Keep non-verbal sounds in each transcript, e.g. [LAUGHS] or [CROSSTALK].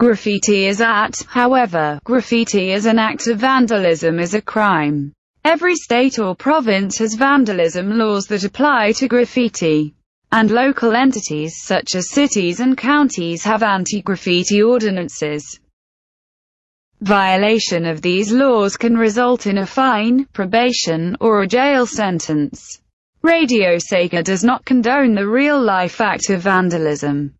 graffiti is art, however, graffiti as an act of vandalism is a crime. Every state or province has vandalism laws that apply to graffiti. And local entities such as cities and counties have anti-graffiti ordinances. Violation of these laws can result in a fine, probation, or a jail sentence. Radio Sega does not condone the real-life act of vandalism.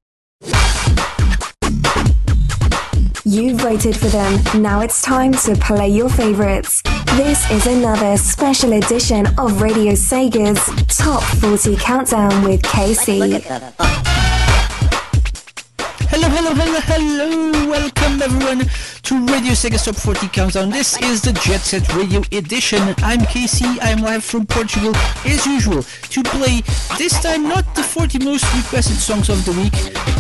You've voted for them. Now it's time to play your favorites. This is another special edition of Radio Sega's Top 40 Countdown with KC. Hello, hello, hello, hello! Welcome everyone to Radio Sega Top 40 Countdown. This is the Jet Set Radio Edition. I'm KC, I'm live from Portugal, as usual, to play, this time not the 40 most requested songs of the week.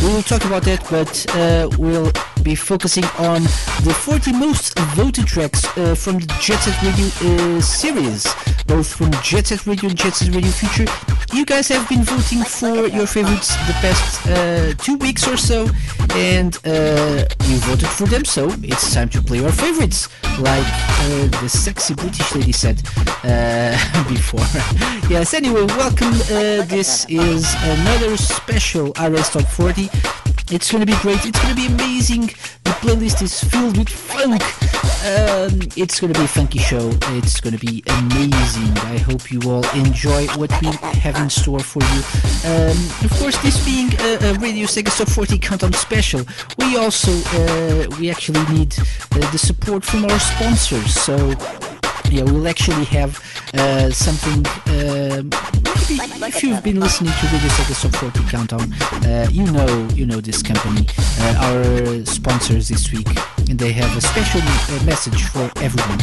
We will talk about that, but uh, we'll be focusing on the 40 most voted tracks uh, from the Jet Set Radio uh, series, both from Jet Set Radio and Jet Set Radio Future. You guys have been voting for your favorites the past uh, two weeks or so, and uh, you voted for them, so it's time to play our favorites, like uh, the sexy British lady said uh, [LAUGHS] before. [LAUGHS] yes, anyway, welcome. This is another special RS Top 40. It's gonna be great. It's gonna be amazing. The playlist is filled with funk. Um, it's gonna be a funky show. It's gonna be amazing. I hope you all enjoy what we have in store for you. Um, of course, this being a, a Radio Sega Top 40 Countdown special, we also uh, we actually need uh, the support from our sponsors. So yeah, we'll actually have uh, something. If you've been listening to Radio Sega Top 40 Countdown, uh, you know you know this company, uh, our sponsors this week, and they have a special uh, message for everyone.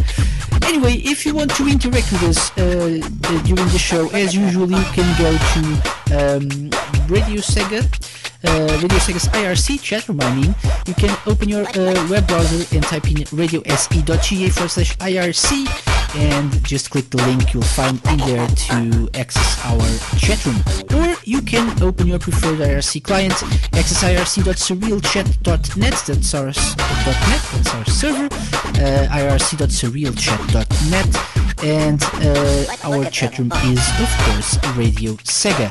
Anyway, if you want to interact with us uh, during the show, as usual, you can go to um, Radio Sega. Uh, Radio Sega's IRC chat room, I mean, you can open your uh, web browser and type in radiose.ga forward slash IRC and just click the link you'll find in there to access our chat room. Or you can open your preferred IRC client, access irc.surrealchat.net, that's that's our server, uh, irc.surrealchat.net and uh, our chat room is of course Radio Sega.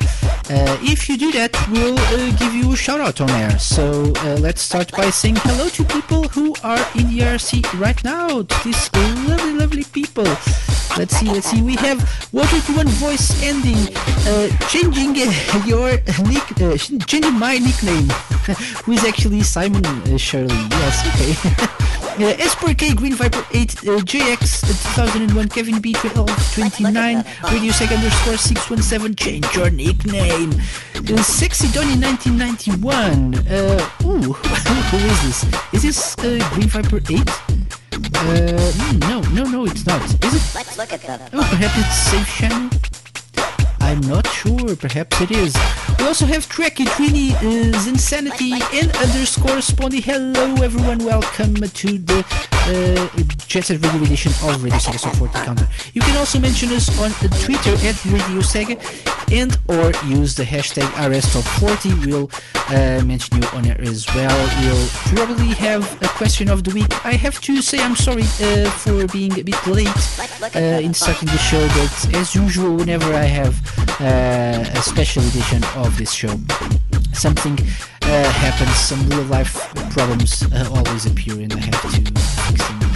Uh, if you do that, we'll uh, give you a shout out on air. So let's start by saying hello to people who are in the RC right now. To these lovely, lovely people. Let's see, let's see. We have Water to One Voice ending, changing [LAUGHS] your nick, changing my nickname, [LAUGHS] who is actually Simon Shirley. Yes, okay. [LAUGHS] Uh, SPK Green Viper 8 uh, JX uh, 2001 Kevin B 29 Radio Seg underscore 617 change your nickname. Uh, Sexy Donny 1991 uh, ooh [LAUGHS] who is this? Is this uh, Green Viper 8 uh, no no no it's not. Is it? Let's look at them oh perhaps it's Safe Channel I'm not sure, perhaps it is. We also have Trekkie, Trini, Is Insanity and underscore Spondy. Hello everyone, welcome to the uh, Jet Set Radio edition of Radio Sega Top 40 Counter. You can also mention us on Twitter at Radio Sega and or use the hashtag RSTop40. We'll uh, mention you on it as well. We'll probably have a question of the week. I have to say I'm sorry uh, for being a bit late uh, in starting the show, but as usual, whenever I have a special edition of this show, something uh, happens, some real life problems uh, always appear, and I have to fix them.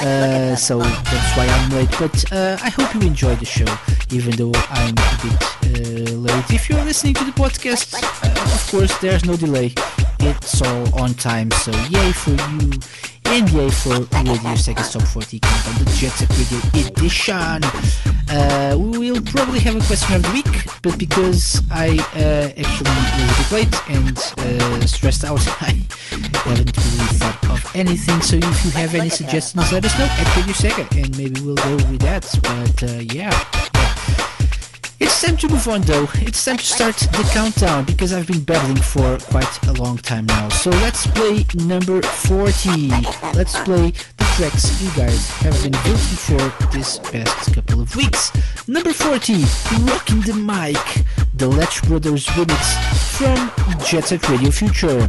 [LAUGHS] uh, so that's why I'm late. But uh, I hope you enjoy the show, even though I'm a bit uh, late. If you're listening to the podcast, uh, of course, there's no delay. It's all on time. So yay for you. And yay for Radio Sega Top 40 Countdown, the Jet Set Radio Edition. Uh, we will probably have a question of the week, but because I uh, actually was a bit late and uh, stressed out, [LAUGHS] I haven't really thought of anything. So if you have any suggestions, let us know at Radio Sega, and maybe we'll go with that. But yeah. It's time to move on though. It's time to start the countdown because I've been battling for quite a long time now. So let's play number 40. Let's play the tracks you guys have been voting for this past couple of weeks. Number 40, Rocking the Mic, the Latch Brothers remix from Jet Set Radio Future.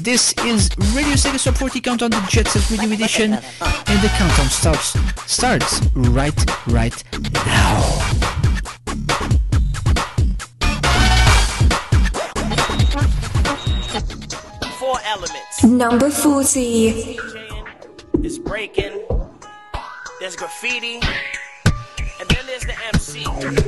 This is Radio Sega Top 40 Countdown, the Jet Set Radio Edition, and the countdown starts starts right right now. Number 40. It's breaking. There's graffiti. And then there's the MC.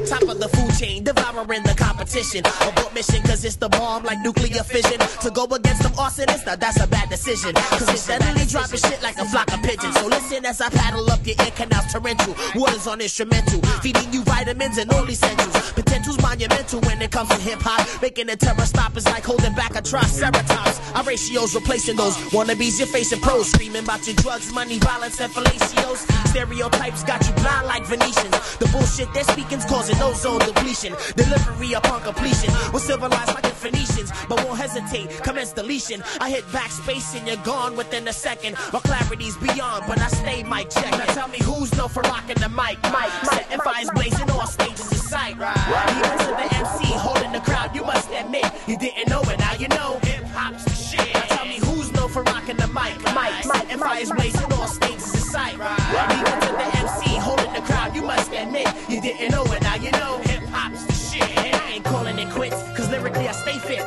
Top of the food chain, devouring the competition. Abort mission, cause it's the bomb like nuclear fission. To go against them arsonists, now that's a bad decision. Cause it's steadily dropping shit like a flock of pigeons. So listen as I paddle up your ear canals torrential. Waters on instrumental, feeding you vitamins and all essentials. Potential's monumental when it comes to hip hop. Making a terror stop is like holding back a triceratops. Our ratios replacing those wannabes you're facing pros. Screaming about your drugs, money, violence, and fellatios. Stereotypes got you blind like Venetians. The bullshit they're speaking's causing ozone depletion. Delivery upon completion. We're civilized like the Phoenicians, but won't hesitate. Commence deletion. I hit backspace and you're gone within a second. My clarity's beyond, but I stay mic check. Now tell me who's known for rocking the mic. Mic, setting fires blazing all stages of sight. Right. Even to the MC holding the crowd, you must admit you didn't know it. Now you know hip hop's the shit. Now tell me who's known for rocking the mic. Mic, setting fires blazing all stages of sight. Right. You must admit you didn't know it. Now you know hip hop's the shit. And I ain't calling it quits, cause lyrically I stay fit.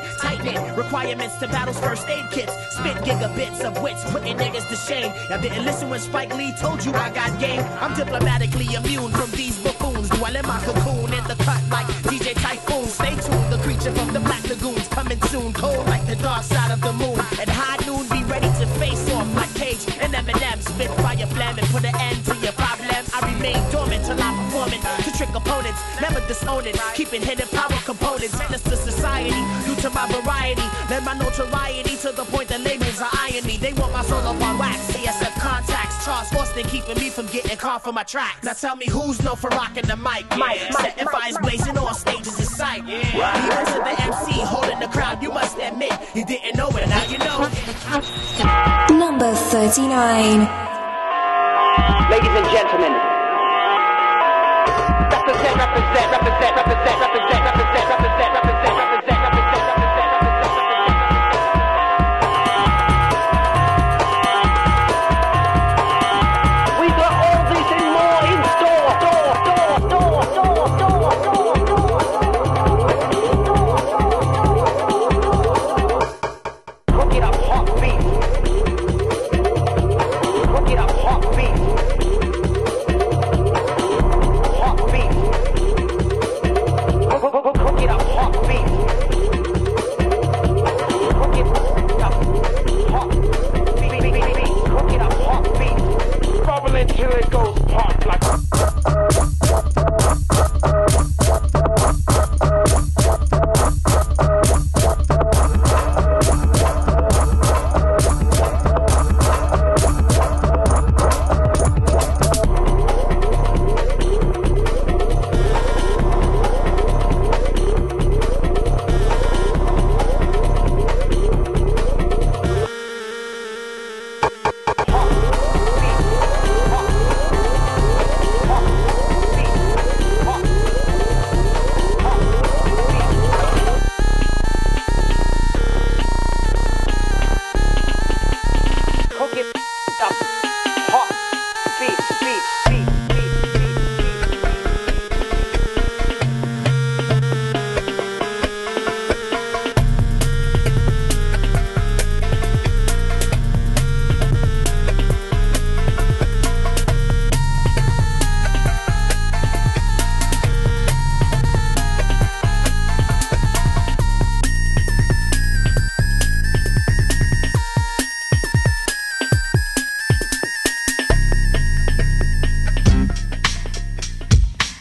Knit, requirements to battles, first aid kits. Spit gigabits of wits, putting niggas to shame. Y'all didn't listen when Spike Lee told you I got game. I'm diplomatically immune from these buffoons. Dwell in my cocoon in the cut like DJ Typhoon. Stay tuned, the creature from the Black Lagoons coming soon. Cold like the dark side of the moon. At high noon, be ready to face off like Cage and Eminem. Spit fire flamming, put an end remain till I'm performing to trick opponents, never disown it. Keeping hidden power components, menace to society due to my variety. Led my notoriety to the point that labels are eyeing me. They want my soul up on wax. CSF contacts, Charles Austin keeping me from getting caught for my tracks. Now tell me who's known for rocking the mic. Mic, setting fires blazing all stages in sight. Yeah. Even to the MC holding the crowd, you must admit you didn't know it. Now you know. Number 39. Ladies and gentlemen, represent, Represent, represent, represent, represent, represent, represent, represent, represent.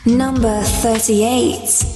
Number 38.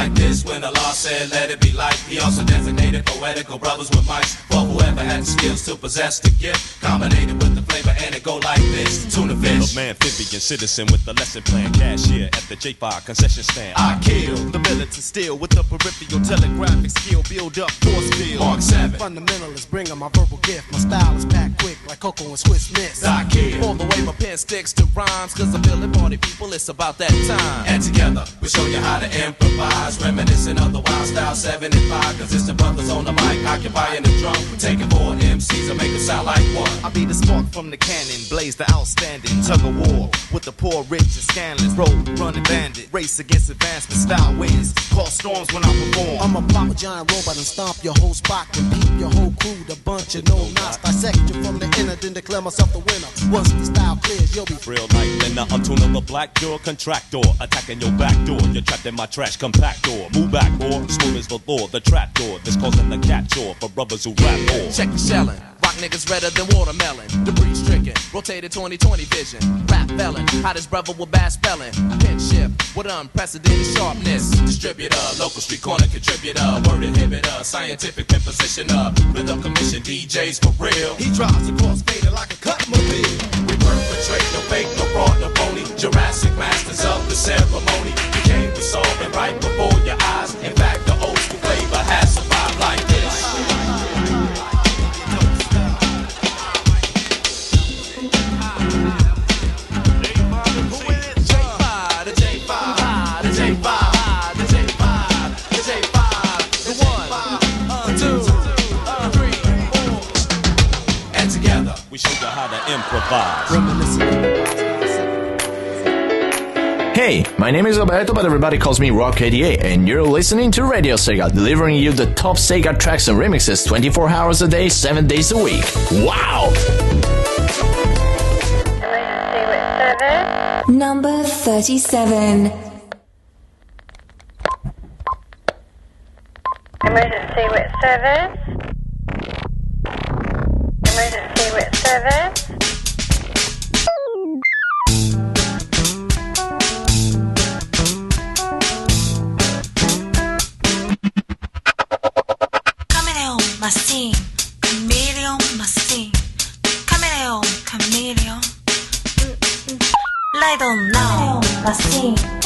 Like this when Allah said, let it be light. He also designated poetical brothers with mics for whoever had the skills to possess the gift. Combinated with the flavor, and it go like this: tuna fish. Man, amphibian citizen with the lesson plan. Cashier at the J5 concession stand. I kill. The militant still with the peripheral telegraphic skill build up force field. Mark 7. Fundamentalist bringing my verbal gift. My style is packed quick like cocoa and Swiss miss. I kill. All the way my pen sticks to rhymes, cause I'm feeling party people, it's about that time. And together, we show you how to improvise. Rise, reminiscing of the wild style 75. Cause it's the brothers on the mic, occupying the drum. Taking four MCs to make it sound like one. I be the spark from the cannon, blaze the outstanding tug of war with the poor, rich, and scandalous. Roll, running bandit, race against advancement, style wins. Call storms when I perform. I'm a proper giant robot and stomp your whole spot and peep your whole crew. The bunch of no knots, dissect you from the inner, then declare myself the winner. Once the style clears, you'll be Real night, then I tune of the black door contractor, attacking your back door. You're trapped in my trash compactor. Move back, or smooth is the law, the trap door that's causing the cat chore for brothers who rap more. Check the shelling. Rock niggas redder than watermelon. Debris stricken. Rotated 2020 vision. Rap felon. Hottest brother with bad spelling. Pin shift with unprecedented sharpness. Distributor, local street corner contributor, word inhibitor, scientific pin positioner, rhythm commission DJs for real. He drives a crossfader like a cut mobile. We perpetrate no fake, no fraud, no phony. Jurassic masters of the ceremony. Right before your eyes. In fact, the old school flavor has survived like this. J5, the J5, the J5, the J5, the J5, the one, two, three, four. And together, We show you how improvise. Hey, my name is Alberto, but everybody calls me Rock 88, and you're listening to Radio Sega, delivering you the top Sega tracks and remixes 24 hours a day, 7 days a week. Wow! Number 37. Emergency with service. Emergency with service. Lie down now, machine,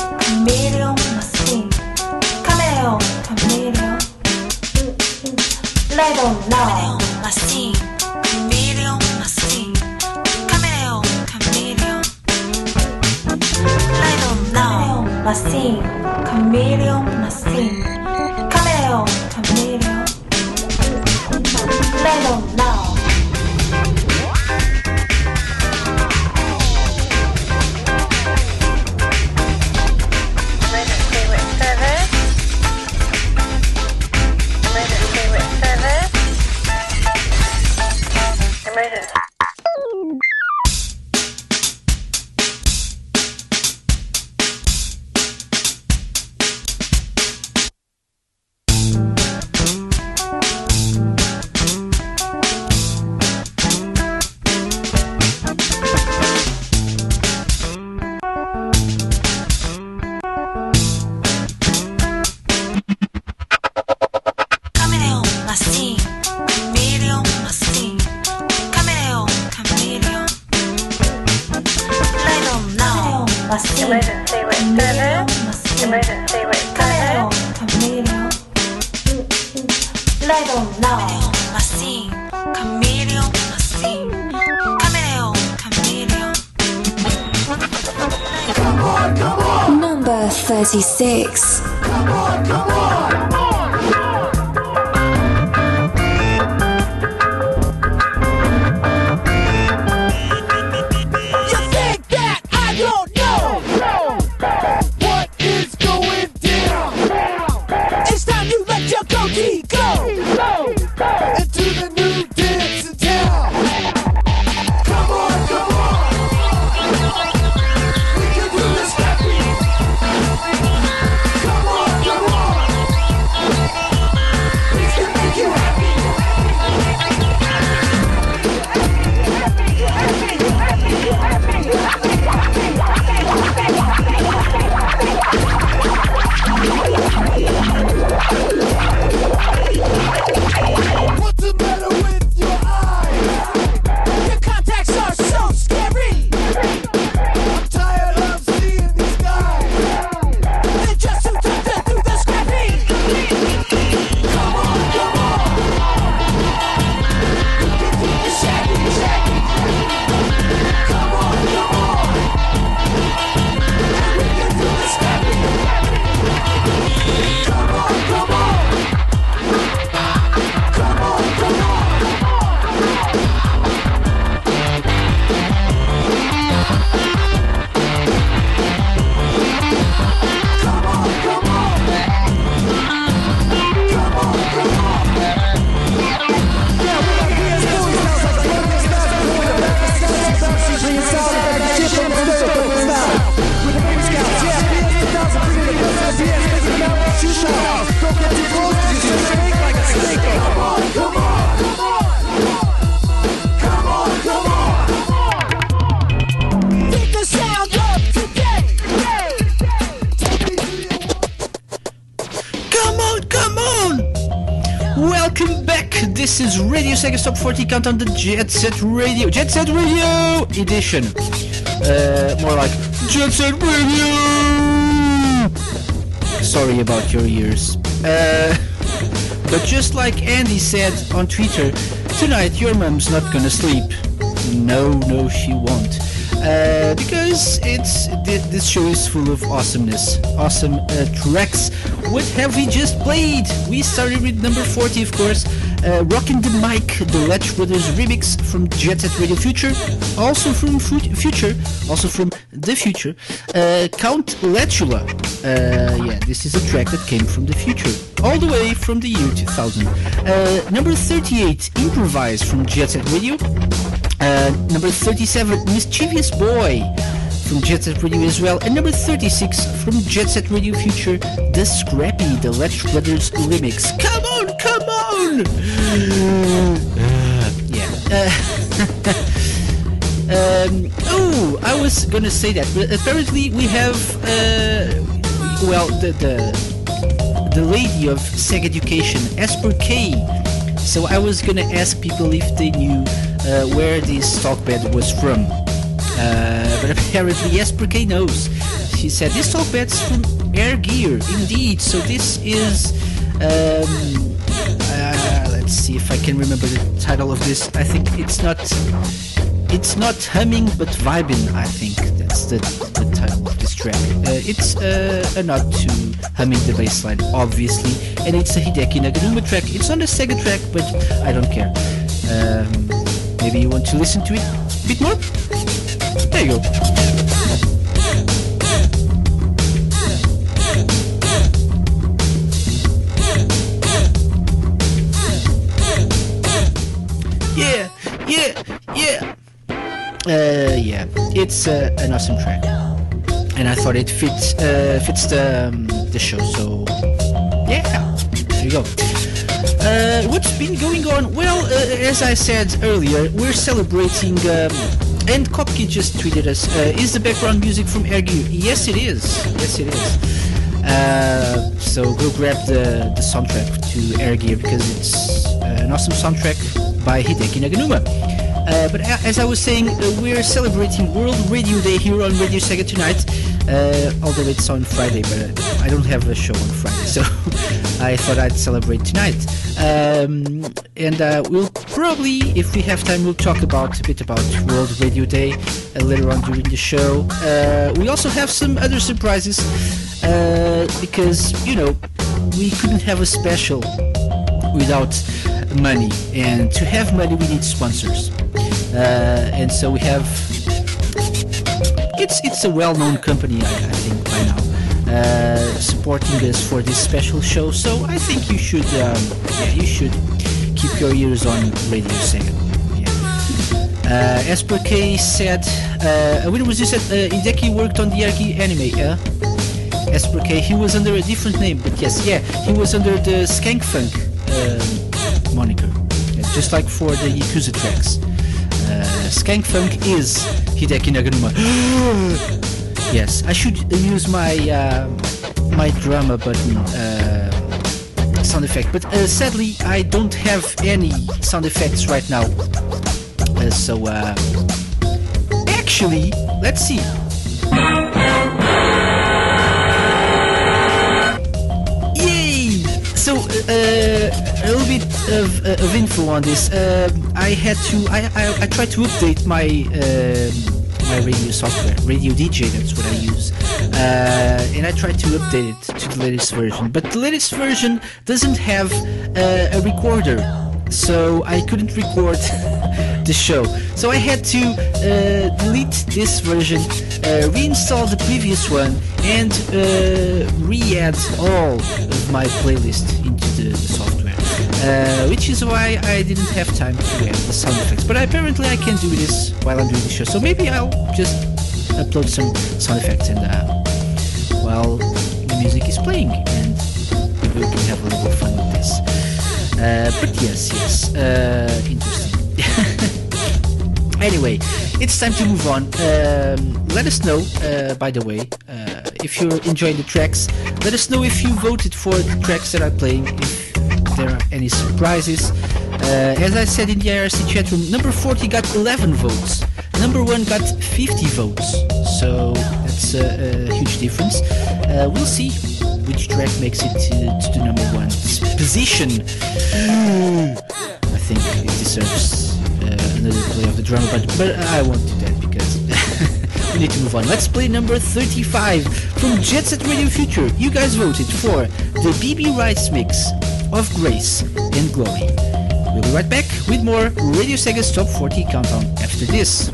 Top 40 Count on the Jet Set Radio, Jet Set Radio edition. Uh, more like Jet Set Radio. Sorry about your ears. Uh, but just like Andy said on Twitter, tonight your mom's not gonna sleep. No, no, she won't. Uh, because it's thi- this show is full of awesomeness, awesome uh, tracks. What have we just played? We started with number 40, of course, uh, Rocking the Mic, the Latch Brothers remix from Jet Set Radio Future, also from Fu- Future, also from the future, uh, Count Letula. Uh, yeah, this is a track that came from the future, all the way from the year 2000. Uh, number 38, Improvise from Jet Set Radio. Uh, number 37, Mischievous Boy from Jet Set Radio as well. And number 36 from Jet Set Radio Future, The Scrappy, the Latch Brothers remix. Come! Yeah. Uh, [LAUGHS] um, oh, I was gonna say that, but apparently we have, uh, well, the, the, the lady of Sega Education, Esper K. So I was gonna ask people if they knew uh, where this talkbed was from. Uh, but apparently Esper K knows. She said this talkbed's from Air Gear, indeed. So this is. Um, see if I can remember the title of this. I think it's not. It's not humming, but vibing. I think that's the, the title of this track. Uh, it's uh, a nod to humming the bass line, obviously, and it's a Hideki Naganuma track. It's on the Sega track, but I don't care. Um, maybe you want to listen to it a bit more? There you go. It's uh, an awesome track, and I thought it fits uh, fits the um, the show. So yeah, there you go. Uh, what's been going on? Well, uh, as I said earlier, we're celebrating. Um, and Kopke just tweeted us. Uh, is the background music from Air Gear? Yes, it is. Yes, it is. Uh, so go grab the, the soundtrack to Air Gear because it's an awesome soundtrack by Hideki Naganuma. Uh, but as I was saying, uh, we're celebrating World Radio Day here on Radio Sega tonight. Uh, although it's on Friday, but uh, I don't have a show on Friday, [LAUGHS] so I thought I'd celebrate tonight. Um, and uh, we'll probably, if we have time, we'll talk about a bit about World Radio Day uh, later on during the show. We also have some other surprises because you know we couldn't have a special without money, and to have money, we need sponsors. Uh, and so we have it's it's a well-known company, I, I think, by now, uh, supporting us for this special show. So I think you should, um, yeah, you should keep your ears on Radio Sega. Yeah. Uh, Esper K said, uh, when was this? Uh, Hideki worked on the Yargi anime. Yeah. Esper K, he was under a different name, but yes, yeah, he was under the Skank Funk uh, moniker, Yeah, just like for the Yakuza tracks. Skank Funk is Hideki Naganuma. [GASPS] yes, I should use my uh, my drama button uh, sound effect, but uh, sadly I don't have any sound effects right now. Uh, so uh, actually, let's see. So uh, a little bit of, uh, of info on this. Uh, I had to. I, I, I tried to update my my radio software, Radio DJ. That's what I use, uh, and I tried to update it to the latest version. But the latest version doesn't have uh, a recorder, so I couldn't record [LAUGHS] the show. So I had to uh, delete this version, uh, reinstall the previous one, and uh, re-add all of my playlist into the, the software. Uh, which is why I didn't have time to add the sound effects. But apparently I can do this while I'm doing the show. So maybe I'll just upload some sound effects and uh, while the music is playing and we can have a little fun with this. Uh, but yes, yes, interesting. [LAUGHS] anyway, it's time to move on. Um, let us know, uh, by the way, uh, if you're enjoying the tracks. Let us know if you voted for the tracks that I'm playing, if there are any surprises. Uh, as I said in the IRC chat room, number 40 got 11 votes. Number 1 got 50 votes. So that's a, a huge difference. Uh, we'll see which track makes it to, to the number 1 position. I think it deserves uh, another play of the drummer, but, but I won't do that because [LAUGHS] we need to move on. Let's play number 35 from Jet Set Radio Future. You guys voted for the BB Rights mix of Grace and Glory. We'll be right back with more Radio Sega's Top 40 Countdown after this.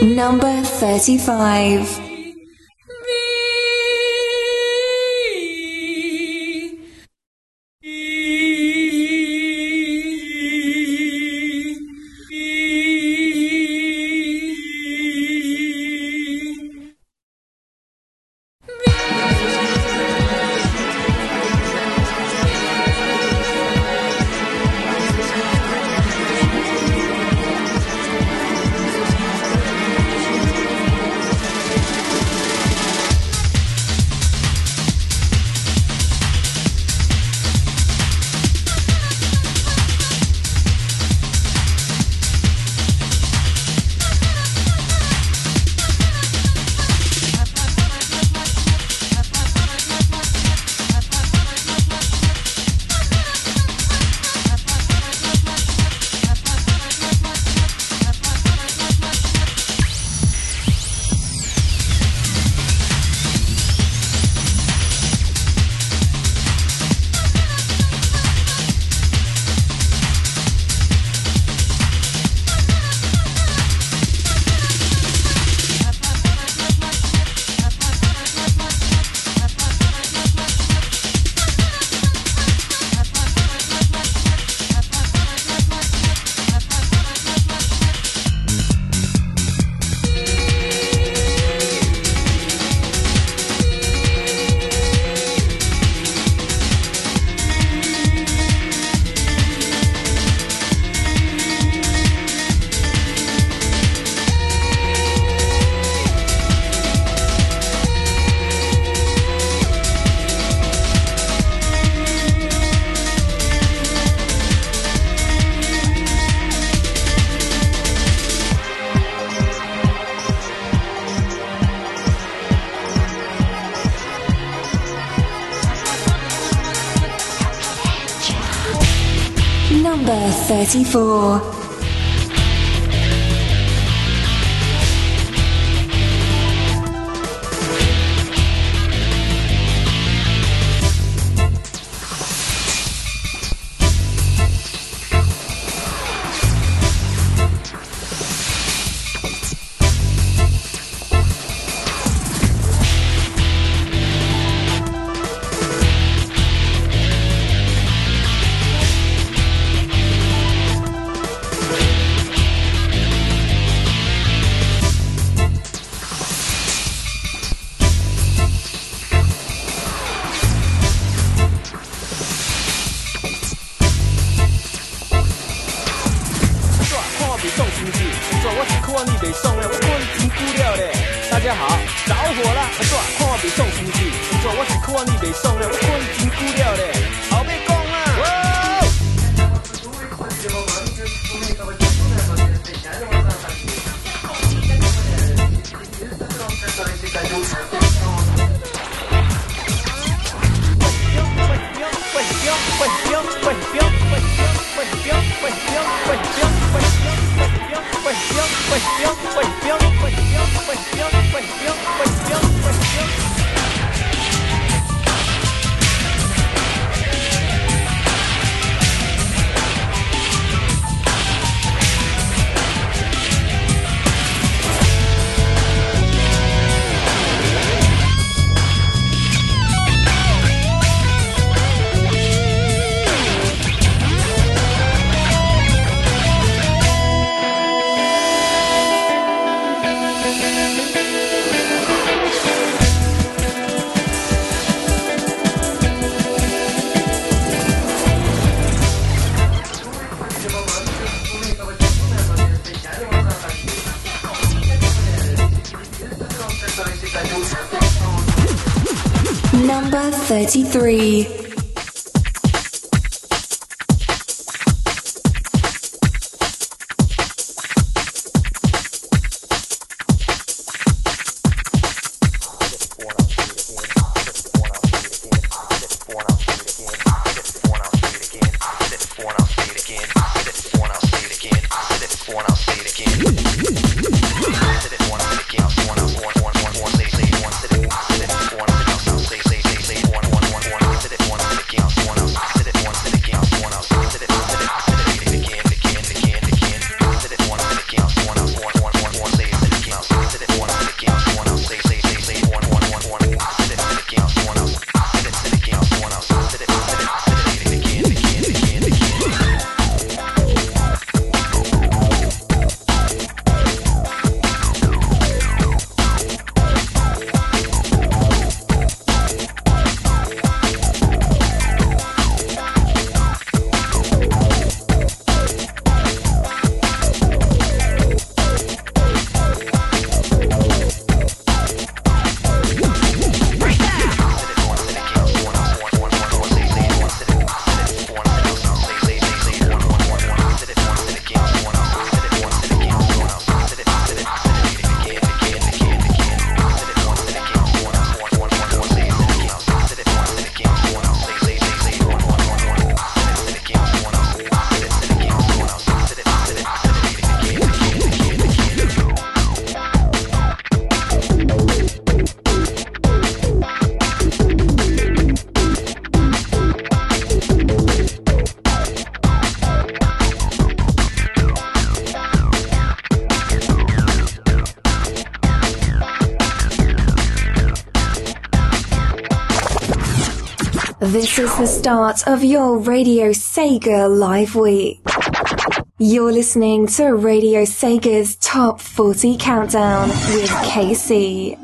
Number 35. 34. 33. This is the start of your Radio Sega Live Week. You're listening to Radio Sega's Top 40 Countdown with KC.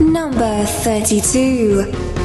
Number 32.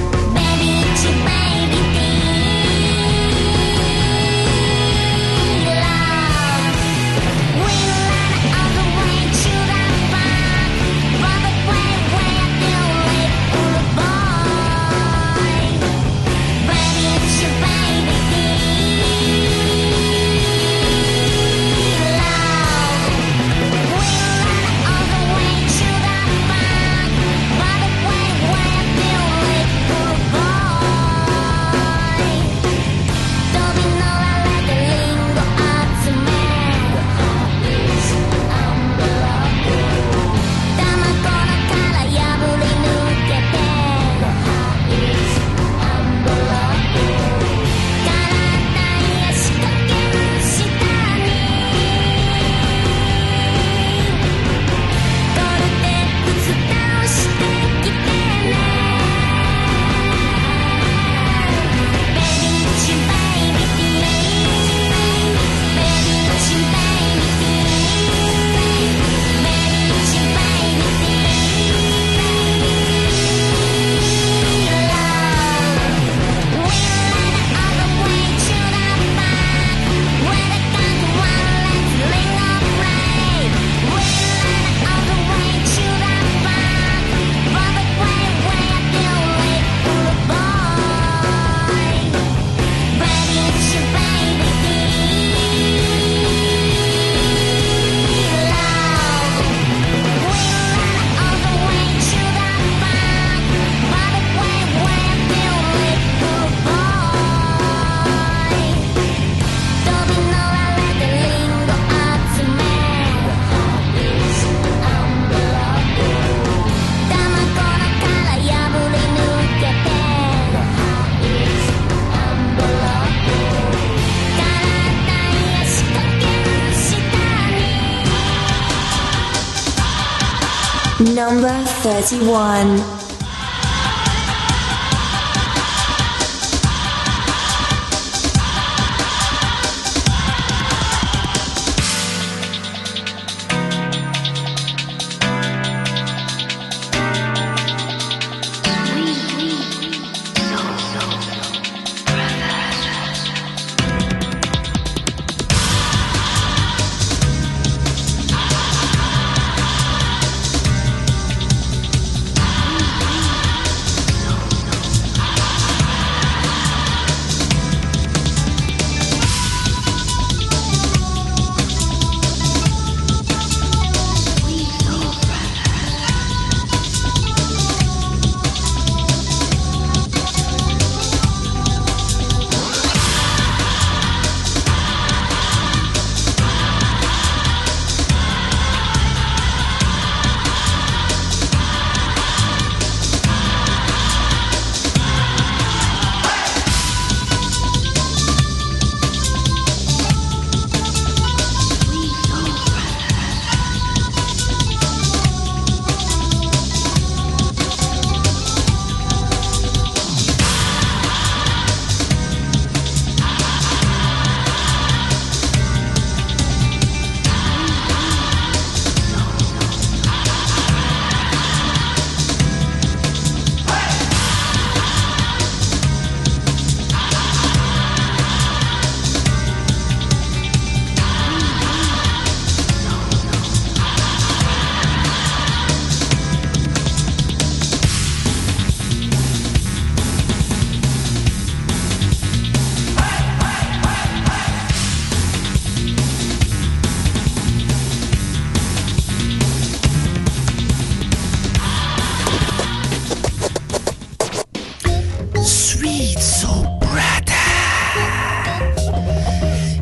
31.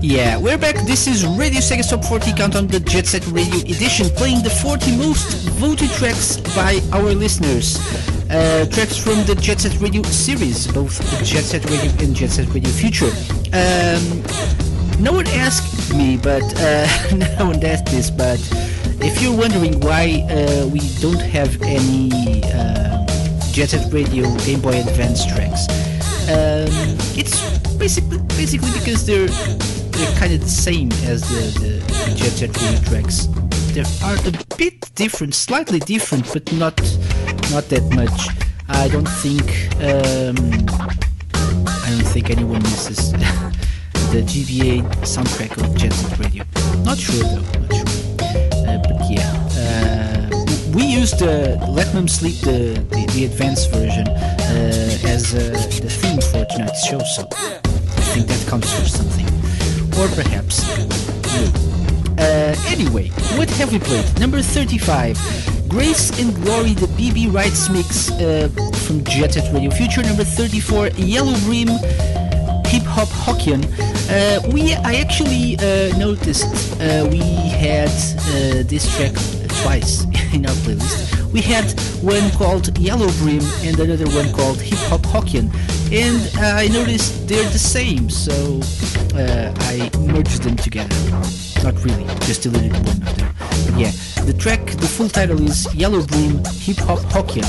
Yeah, we're back. This is Radio Sega Top 40 Countdown, the Jet Set Radio edition, playing the 40 most voted tracks by our listeners. Uh, tracks from the Jet Set Radio series, both the Jet Set Radio and Jet Set Radio Future. Um, no one asked me, but uh, [LAUGHS] no one asked this, but if you're wondering why uh, we don't have any uh, Jet Set Radio Game Boy Advance tracks, um, it's basically basically because they're they're kind of the same as the, the, Jet Set Radio tracks. They are a bit different, slightly different, but not not that much. I don't think um, I don't think anyone misses [LAUGHS] the GBA soundtrack of Jet Set Radio. Not sure though, not sure. Uh, but yeah, uh, we used uh, Let Mom Sleep, the, the, the advanced version, uh, as uh, the theme for tonight's show, so I think that counts for something. Or perhaps no. Uh, anyway, what have we played? Number 35, Grace and Glory, the BB Rights mix uh, from Jet Set Radio Future. Number 34, Yellow Bream, Hip Hop Hokkien. Uh, we, I actually uh, noticed uh, we had uh, this track twice [LAUGHS] in our playlist. We had one called Yellow Bream and another one called Hip Hop Hokkien. And uh, I noticed they're the same, so uh, I merged them together. Not really, just deleted one of them. Yeah, the track, the full title is Yellow Bream Hip Hop Hokkien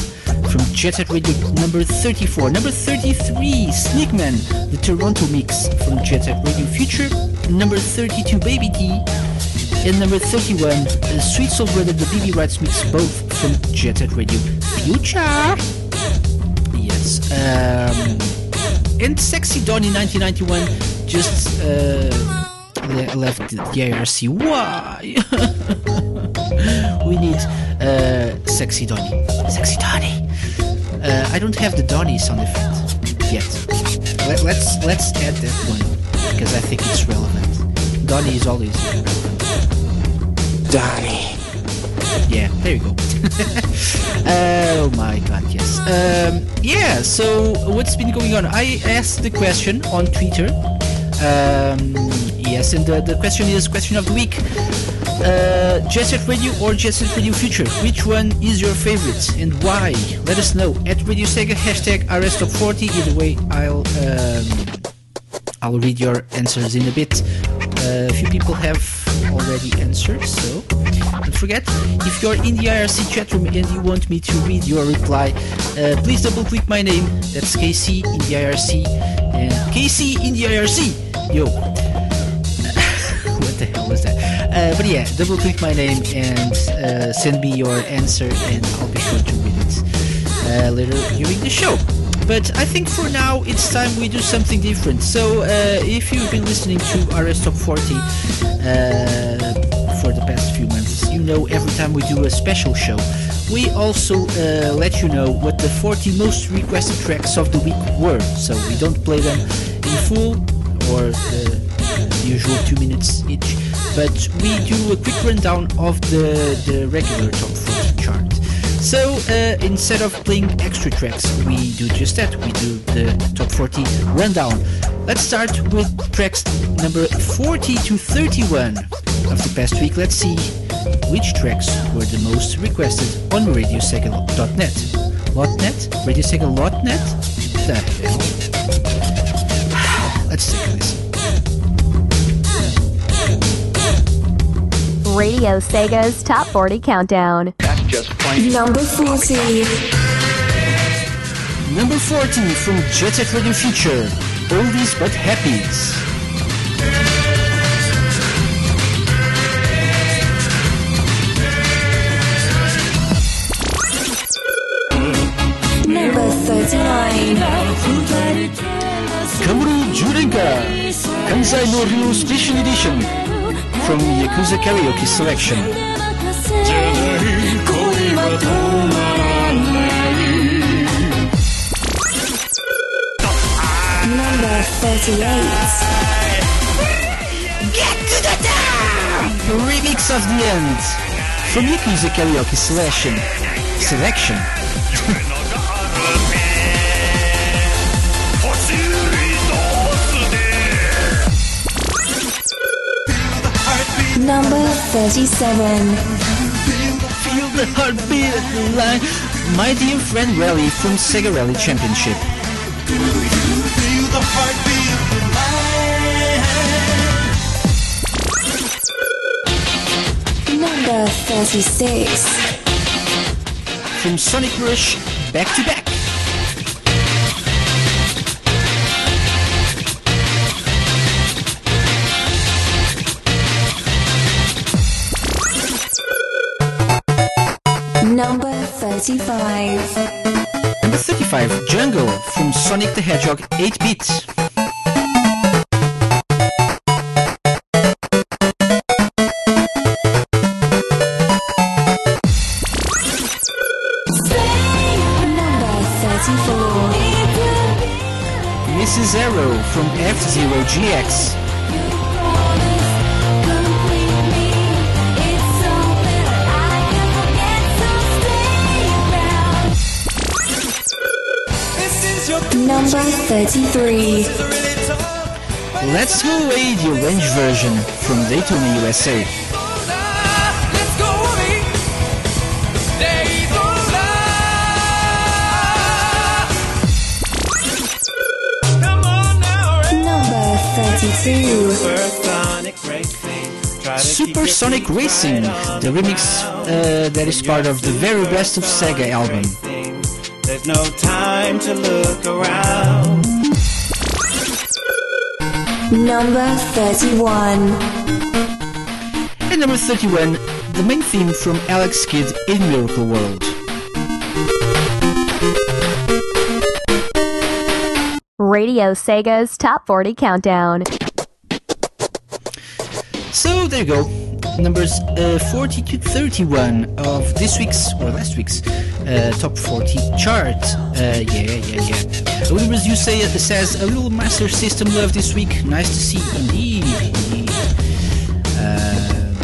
from Jet Set Radio number 34. Number 33, Sneakman, the Toronto mix from Jet Set Radio Future. Number 32, Baby T. And number 31, uh, Sweet Soul Brother, the BB Rights mix, both from Jet Set Radio Future. Yes. Um, and Sexy Donny 1991 just uh, le- left the IRC. Why? [LAUGHS] we need uh, Sexy Donny. Sexy Donny. Uh, I don't have the Donny sound effect yet. Let, let's let's add that one because I think it's relevant. Donny is always relevant. Donny. Yeah, there you go. [LAUGHS] oh my god, yes. Um, yeah, so what's been going on? I asked the question on Twitter. Um, yes, and the, the question is question of the week. Uh, Jet Radio or Jet Radio Future? Which one is your favorite and why? Let us know at Radio Sega hashtag RSTop40. Either way, I'll um, I'll read your answers in a bit. Uh, a few people have already answered, so don't forget. If you're in the IRC chat room and you want me to read your reply, uh, please double click my name. That's KC in the IRC. And KC in the IRC! Yo! [LAUGHS] what the hell was that? Uh, but yeah, double click my name and uh, send me your answer, and I'll be sure to read it uh, later during the show. But I think for now it's time we do something different. So uh, if you've been listening to RS Top 40 uh, for the past few months, you know every time we do a special show, we also uh, let you know what the 40 most requested tracks of the week were. So we don't play them in full or the usual two minutes each, but we do a quick rundown of the, the regular top 40 chart. So uh, instead of playing extra tracks, we do just that. We do the top 40 rundown. Let's start with tracks number 40 to 31 of the past week. Let's see which tracks were the most requested on RadioSega.net. Lotnet? The hell? Let's take listen. Radio Sega's Top 40 Countdown. Just Number 40. Number 14 from Jet Set Radio Future. Oldies but Happies. Number 39. Kaoru Jurenka. Kansai no Ryu Special Edition from Yakuza Karaoke Selection. 38. Get to the top! Remix of the end from Yakuza Karaoke Selection. Selection. Number 37. Feel the heartbeat line. My dear friend Rally from Sega Rally Championship. Number 36. From Sonic Rush, back to back. Number 35. Number 35, Jungle from Sonic the Hedgehog 8-bit. Number GX. Number 33. Let's Go Away, the Orange version from Daytona, USA. 32. Supersonic Racing, the remix uh, that is part of the very best of Sega album. There's no time to look around. Number 31. And number 31, the main theme from Alex Kidd in Miracle World. Radio Sega's Top 40 Countdown. So there you go. Numbers uh, 40 to 31 of this week's or last week's uh, top 40 chart. Uh, yeah, yeah, yeah. So numbers you say it says a little Master System love this week. Nice to see, indeed. indeed. Uh.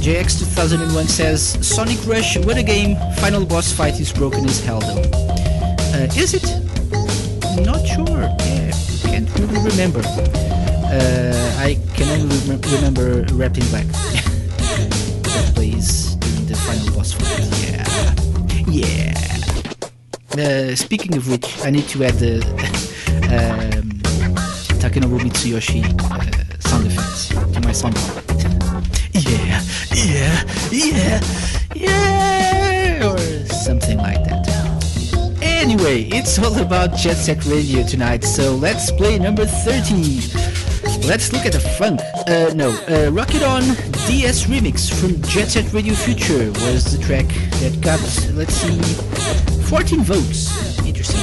JX 2001 says Sonic Rush, what a game! Final boss fight is broken as hell though. Uh, is it? Not sure. Can't remember. Uh, I can only rem- remember Wrapped in Black. [LAUGHS] that plays during the final boss fight. Yeah. Yeah. Uh, speaking of which, I need to add the [LAUGHS] um, Takenobu Mitsuyoshi uh, sound effects to my soundboard. [LAUGHS] yeah, yeah, yeah, yeah, or something like that. Anyway, it's all about Jet Set Radio tonight, so let's play number 30. Let's look at the funk. Uh, no, uh, Rock It On DS Remix from Jet Set Radio Future was the track that got, let's see, 14 votes. Interesting.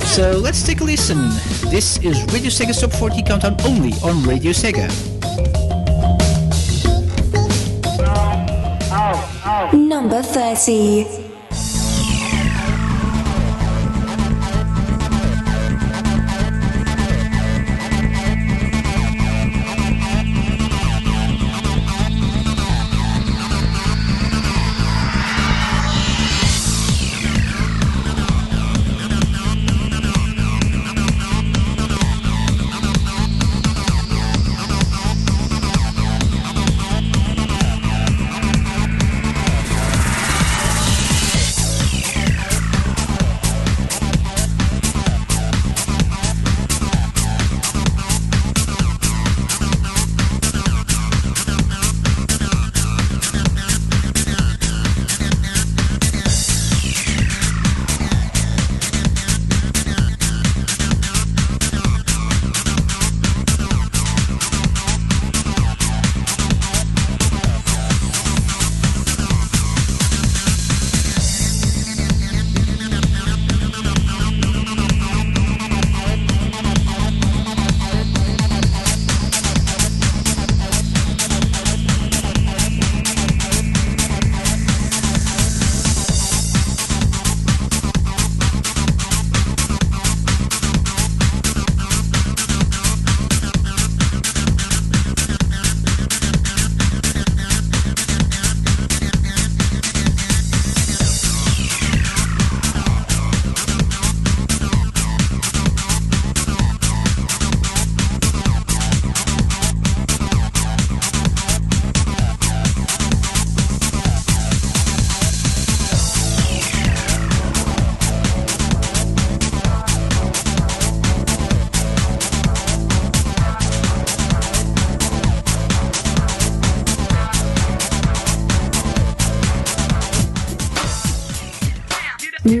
So let's take a listen. This is Radio Sega's Top 40 Countdown only on Radio Sega. Number 30.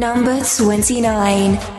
Number 29.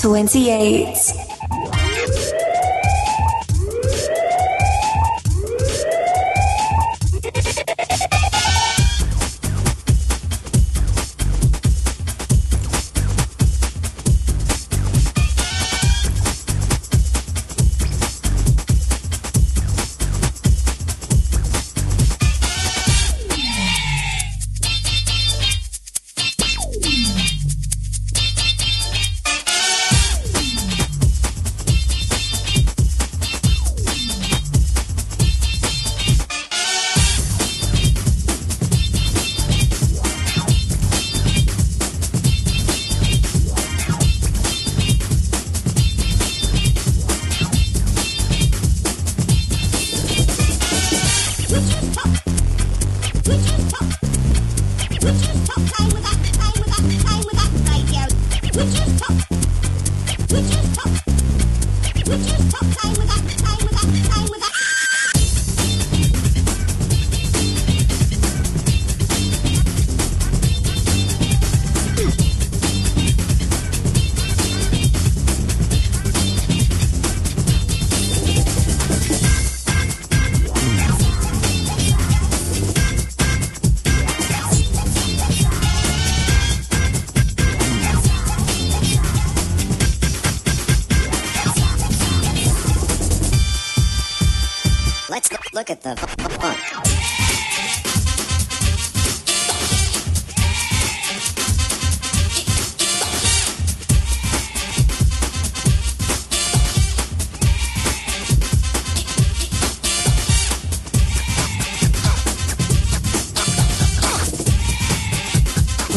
28.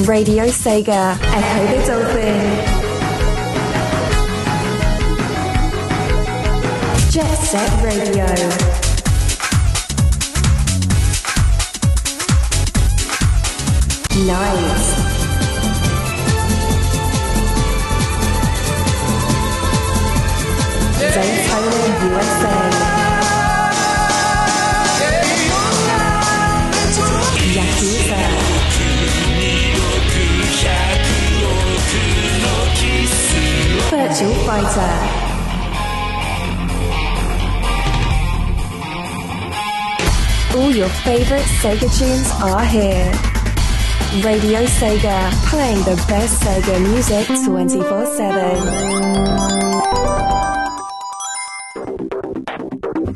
Radio Sega. Hope it's open. Jet Set Radio. Nice. Daytona, USA. Virtua Fighter. All your favorite Sega tunes are here. Radio Sega, playing the best Sega music 24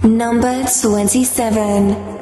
7. Number 27.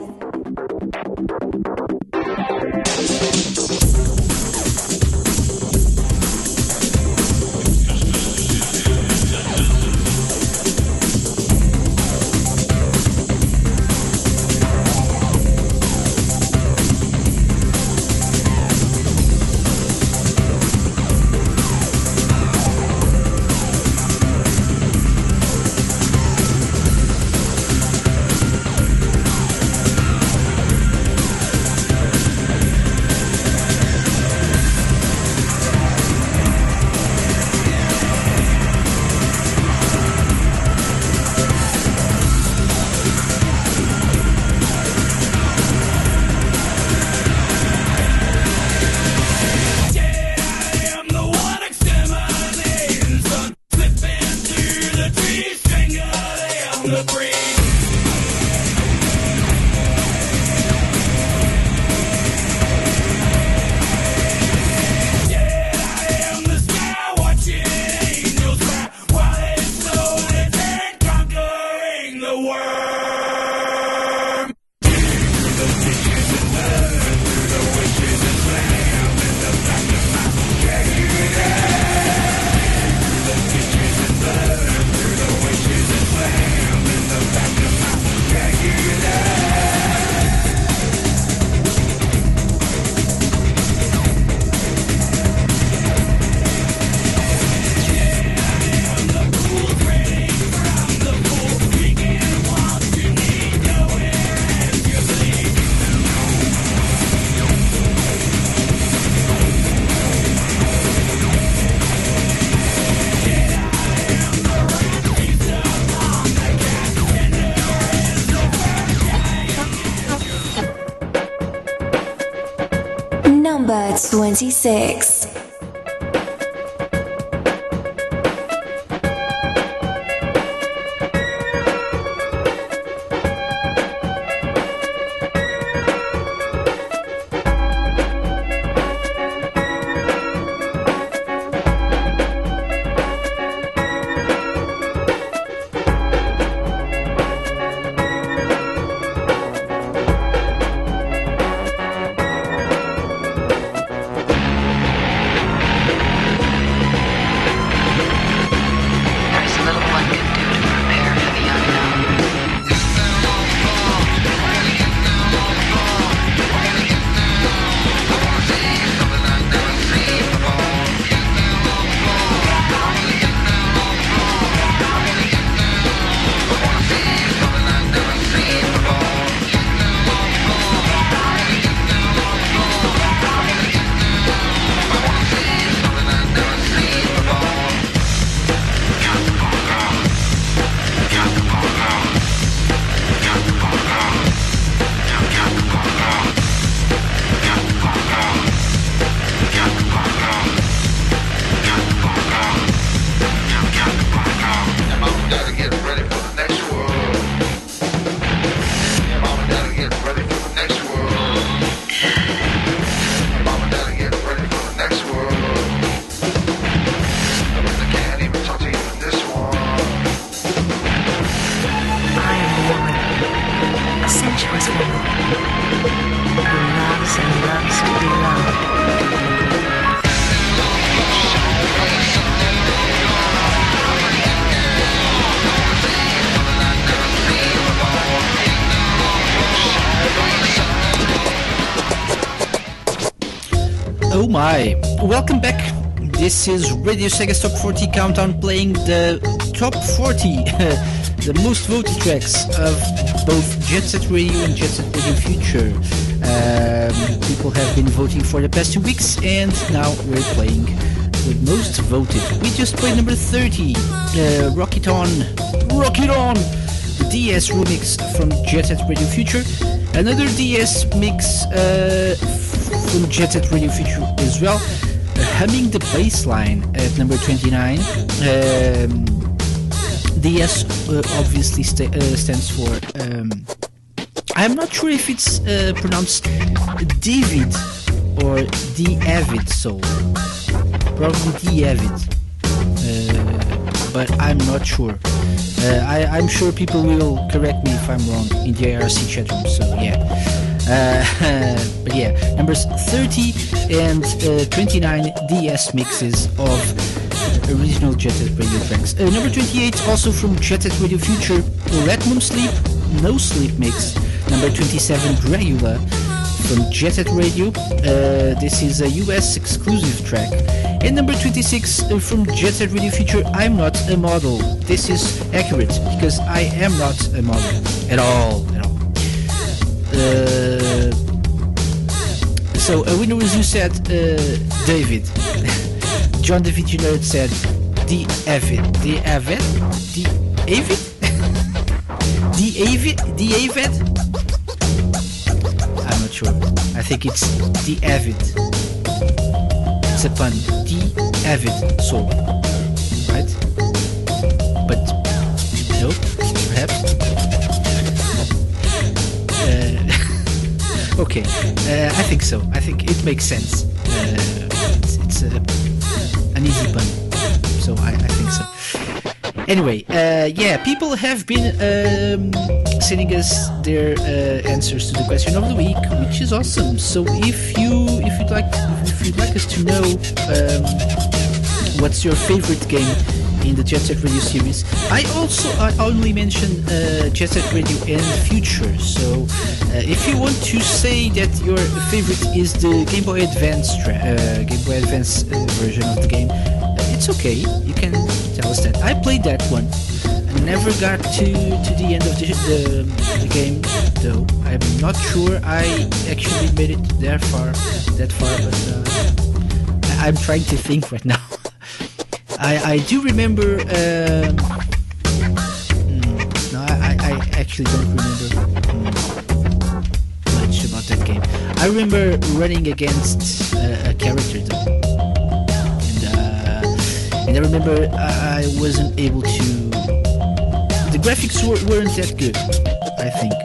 26. Welcome back. This is Radio Sega Top 40 Countdown playing the top 40, [LAUGHS] the most voted tracks of both Jet Set Radio and Jet Set Radio Future. Um, people have been voting for the past two weeks, and now we're playing the most voted. We just played number 30, uh, Rock It On, Rock It On, the DS remix from Jet Set Radio Future. Another DS mix uh, from Jet Set Radio Future as well. Humming the bass line at number 29. Um, DS uh, obviously sta- uh, stands for. Um, I'm not sure if it's uh, pronounced David or The so Probably The Avid. Uh, but I'm not sure. Uh, I, I'm sure people will correct me if I'm wrong in the IRC chat room, so yeah. Uh, [LAUGHS] yeah, numbers 30 and uh, 29 DS mixes of original Jet Radio tracks. Uh, number 28 also from Jet Radio Future, Red Moon Sleep, No Sleep mix. Number 27, Dragula from Jet Radio. Uh, this is a US exclusive track. And number 26 uh, from Jet Radio Future, I'm Not a Model. This is accurate because I am not a model at all. At all. Uh, so a winner as you said, uh, David. [LAUGHS] John David Jr. said, the Avid. The Avid? The Avid? the [LAUGHS] Avid? The Avid? I'm not sure. I think it's the Avid. It's a pun. The Avid soul. Right? But, no, perhaps. Okay, uh, I think so. I think it makes sense. Uh, it's it's uh, an easy pun, so I, I think so. Anyway, uh, yeah, people have been um, sending us their uh, answers to the question of the week, which is awesome. So if you if you'd like if you'd like us to know um, what's your favorite game in the Jet Set Radio series. I also I only mentioned uh, Jet Set Radio and Future. So uh, if you want to say that your favorite is the Game Boy Advance tra- uh, Game Boy Advance uh, version of the game, uh, it's okay. You can tell us that. I played that one. I never got to to the end of the, the, the game though. I'm not sure I actually made it that far that far, but uh, I'm trying to think right now. I, I do remember. Um, mm, no, I, I actually don't remember mm, much about that game. I remember running against uh, a character though, and uh, and I remember I wasn't able to. The graphics were, weren't that good. I think.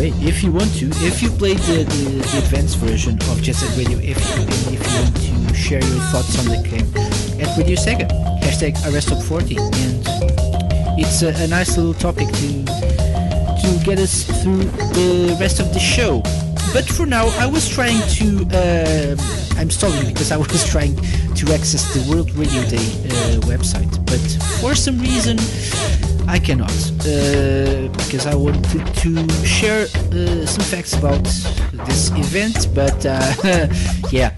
Way, if you want to, if you played the, the, the advanced version of Jet Set Radio, if you, if you want to share your thoughts on the game at Radio Sega, hashtag RSTop40, and it's a, a nice little topic to to get us through the rest of the show. But for now, I was trying to. um I'm stalling because I was trying to access the World Radio Day uh, website, but for some reason I cannot uh, because I wanted to share uh, some facts about this event. But uh, [LAUGHS] yeah,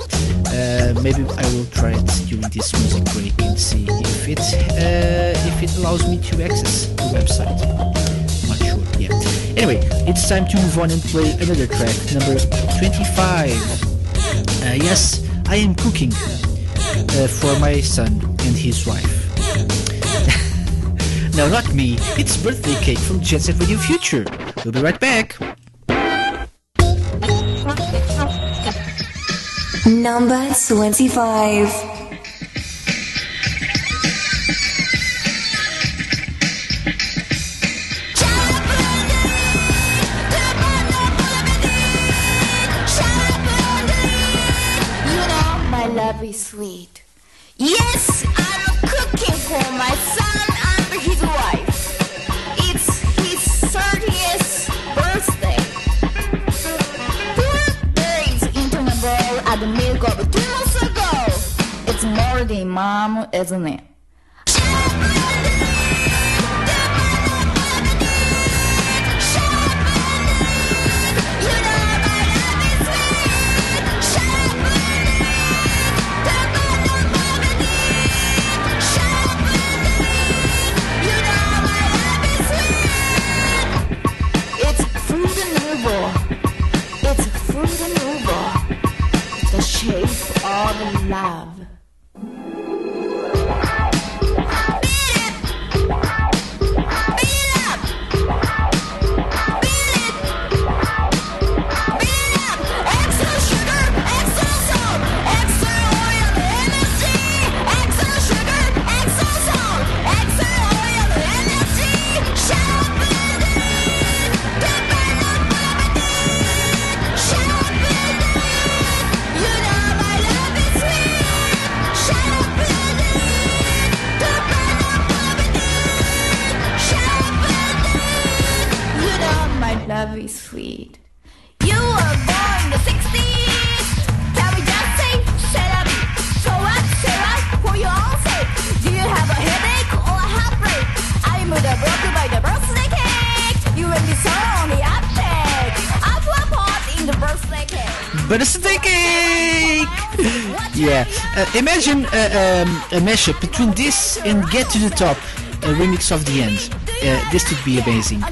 maybe I will try it during this music break and see if it if it allows me to access the website. Not sure. Yeah. Anyway, it's time to move on and play another track, number 25. Uh, yes, I am cooking uh, for my son and his wife. No, not me. It's birthday cake from Jet Set Radio Future. We'll be right back. Number 25. You my love is sweet. It's more than imagine uh, um, a mashup between this and Get to the Top, a remix of the end. Uh, this would be amazing. [LAUGHS]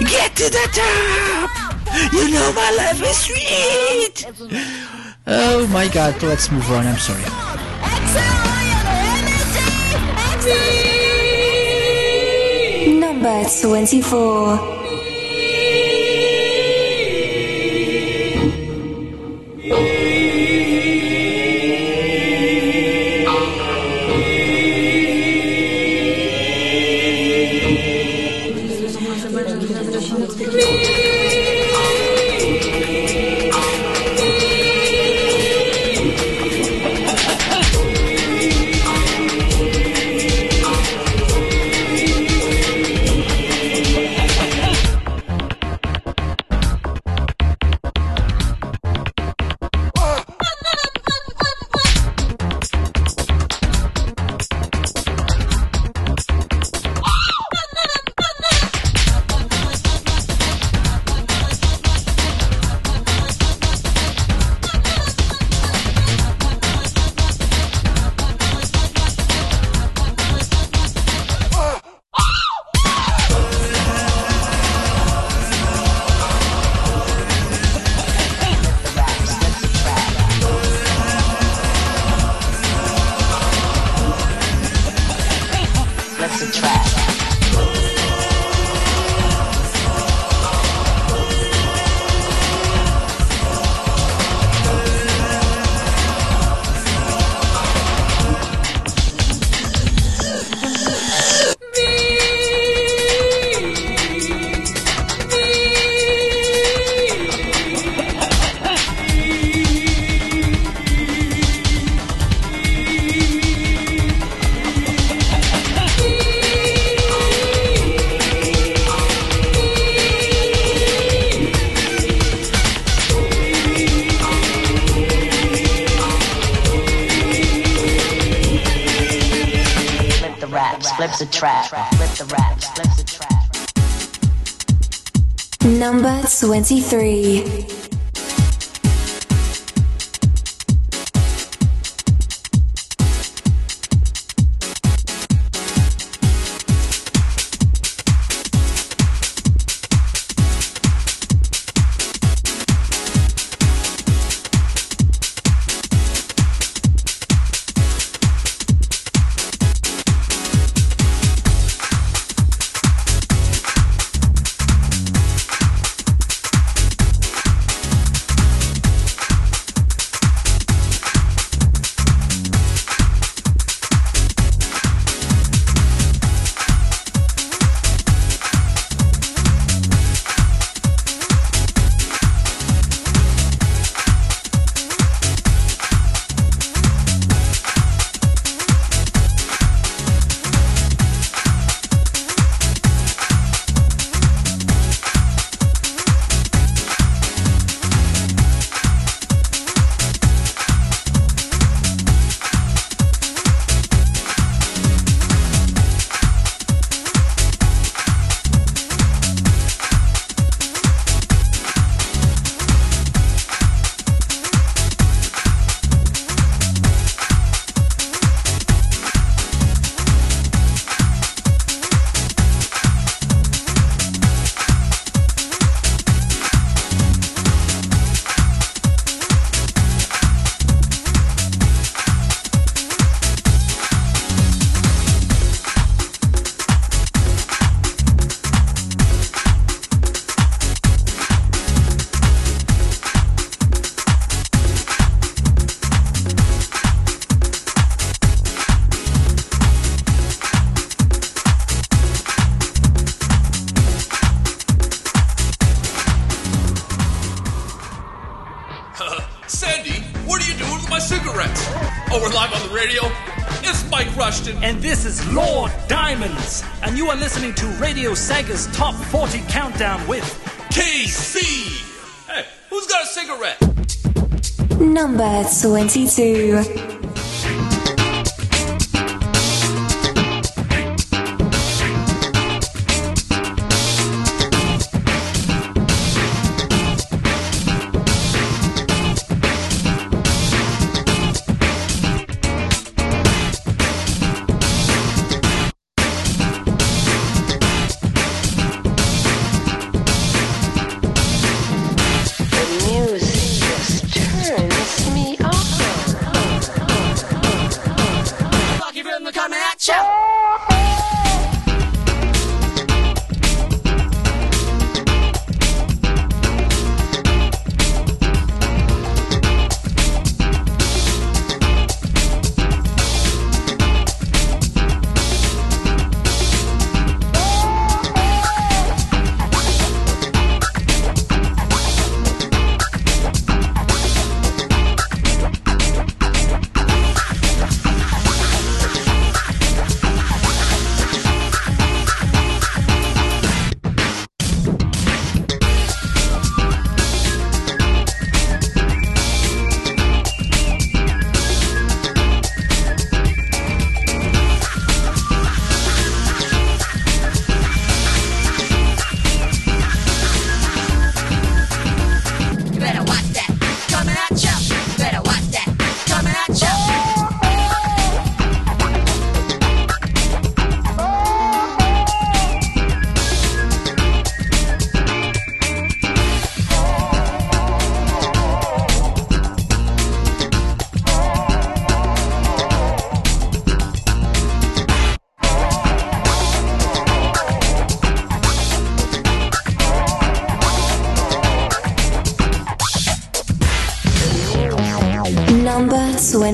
Get to the top! You know my love is sweet! Oh my god, let's move on, I'm sorry. Number 24. 23. 22.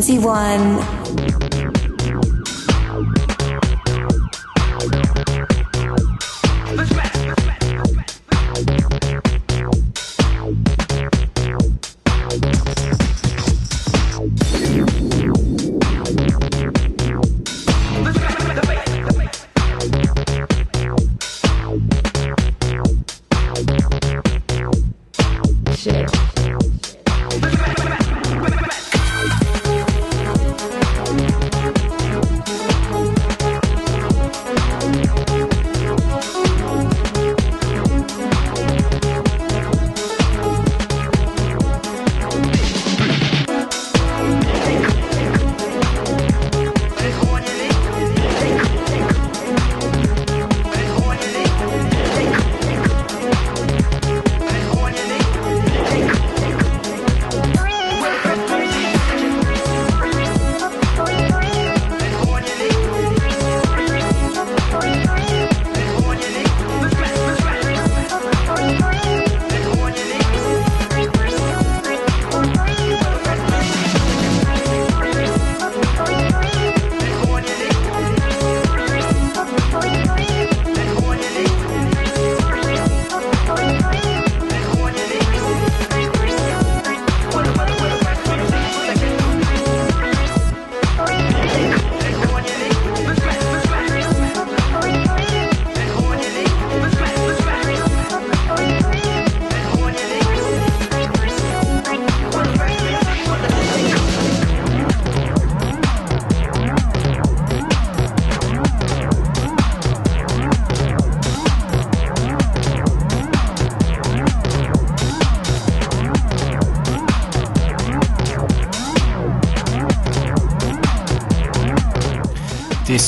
21.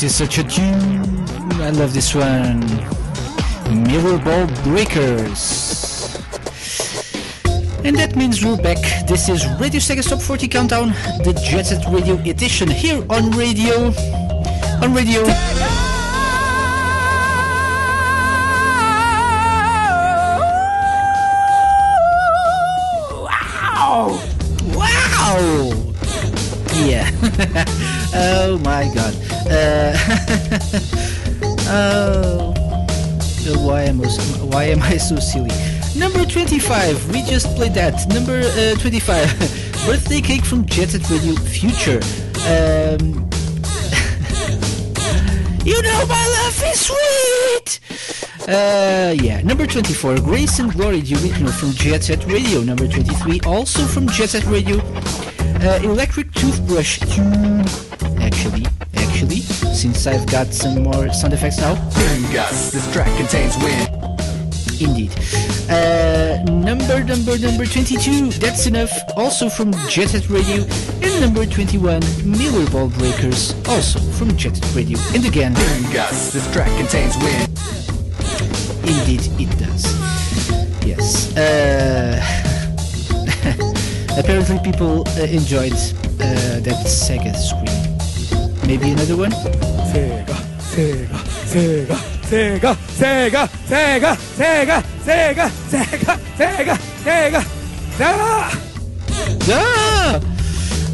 This is such a tune. I love this one. Miller Ball Breakers. And that means we're back. This is Radio Sega Top 40 Countdown, the Jet Set Radio edition here on radio. On radio. So silly? Number 25, we just played that. Number uh, 25, [LAUGHS] Birthday Cake from Jet Radio Future. Um, [LAUGHS] you know my love is sweet! Uh, yeah. Number 24, Grace and Glory, original from Jet Set Radio. Number 23, also from Jet Set Radio. Uh, electric Toothbrush. Actually, actually, since I've got some more sound effects now. This track contains wind. Indeed. Uh, number, number, number 22, That's Enough, also from Jet Set Radio. And number 21, Miller Ball Breakers, also from Jet Set Radio. And again, Gus, this track contains wind. Indeed, it does. Yes. Uh, [LAUGHS] apparently, people uh, enjoyed uh, that Sega screen. Maybe another one? Sega, Sega, Sega, Sega, Sega, Sega, Sega, Sega, Sega, Sega, Sega, Sega. Ah!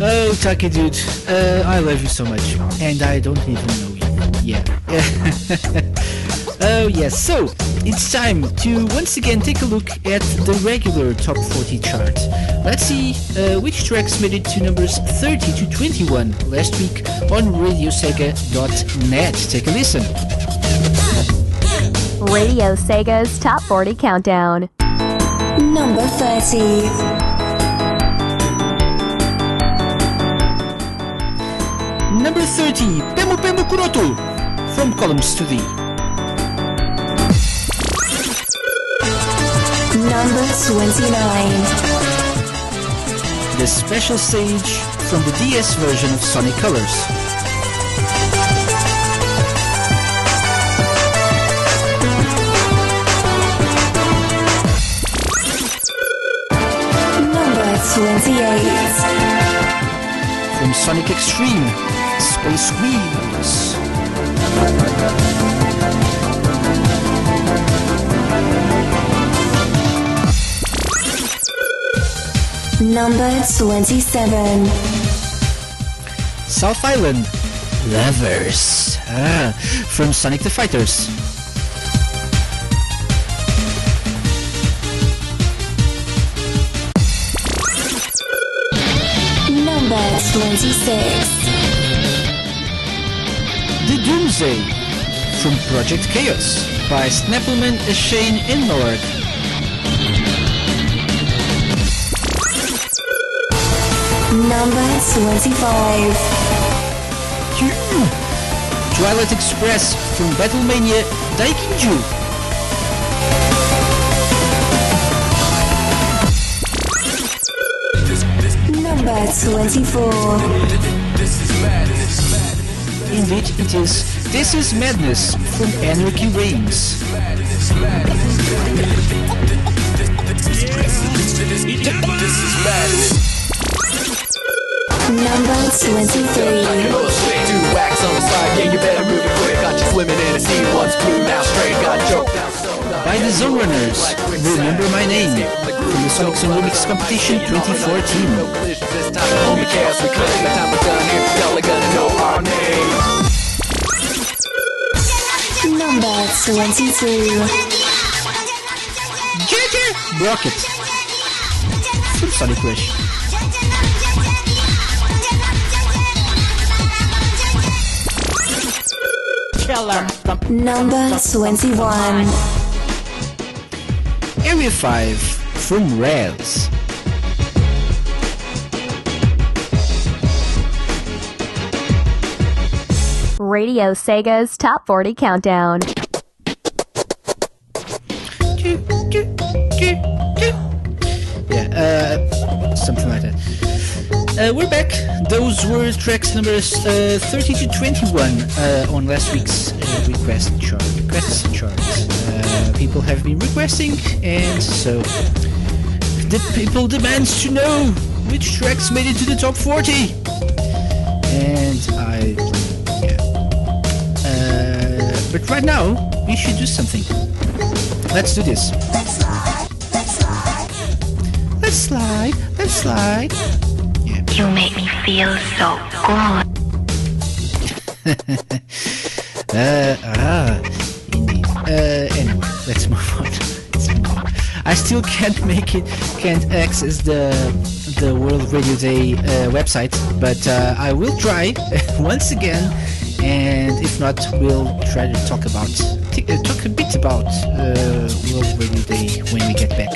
Oh, Taki dude, uh, I love you so much, and I don't even know you. Yeah. [LAUGHS] oh yes. So it's time to once again take a look at the regular top 40 chart. Let's see uh, which tracks made it to numbers 30 to 21 last week on RadioSega.net. Take a listen. Radio Sega's Top 40 Countdown. Number 30. Number 30, Pemu Pemu Kuroto from Columns to Thee. Number 29. The special stage from the DS version of Sonic Colors. 28. From Sonic Extreme, Space Wheels. Number 27. South Island, Lovers. Ah, from Sonic the Fighters. 26. The Doomsday from Project Chaos by Snappleman, Shane, and Lord. Number 25. Twilight Express from Battlemania Daikinju. 24. Indeed, it is This is Madness from Anarchy Reigns. Number 23. Two wax on the side, yeah, you better move it quick. Got you swimming in a sea, one's blue, now straight. Got choked down By the Zone Runners, Remember My Name from the Sonic Remix competition 2014. Number 22 Jeh Jeh Rocket from Sonic Rush. Number 21. Area 5 from Rez. Radio Sega's Top 40 Countdown. Yeah, uh, something like that. Uh, we're back. Those were tracks numbers uh, 30 to 21 uh, on last week's uh, request chart. Requests chart. Uh, people have been requesting, and so the people demands to know which tracks made it to the top 40. And I, yeah. Uh, but right now we should do something. Let's do this. Let's slide. Let's slide. You make me feel so good. [LAUGHS] uh, ah. Uh, anyway, let's move on. I still [LAUGHS] can't make it, can't access the the World Radio Day uh, website, but uh, I will try [LAUGHS] once again. And if not, we'll try to talk about uh, talk a bit about uh, World Radio Day when we get back.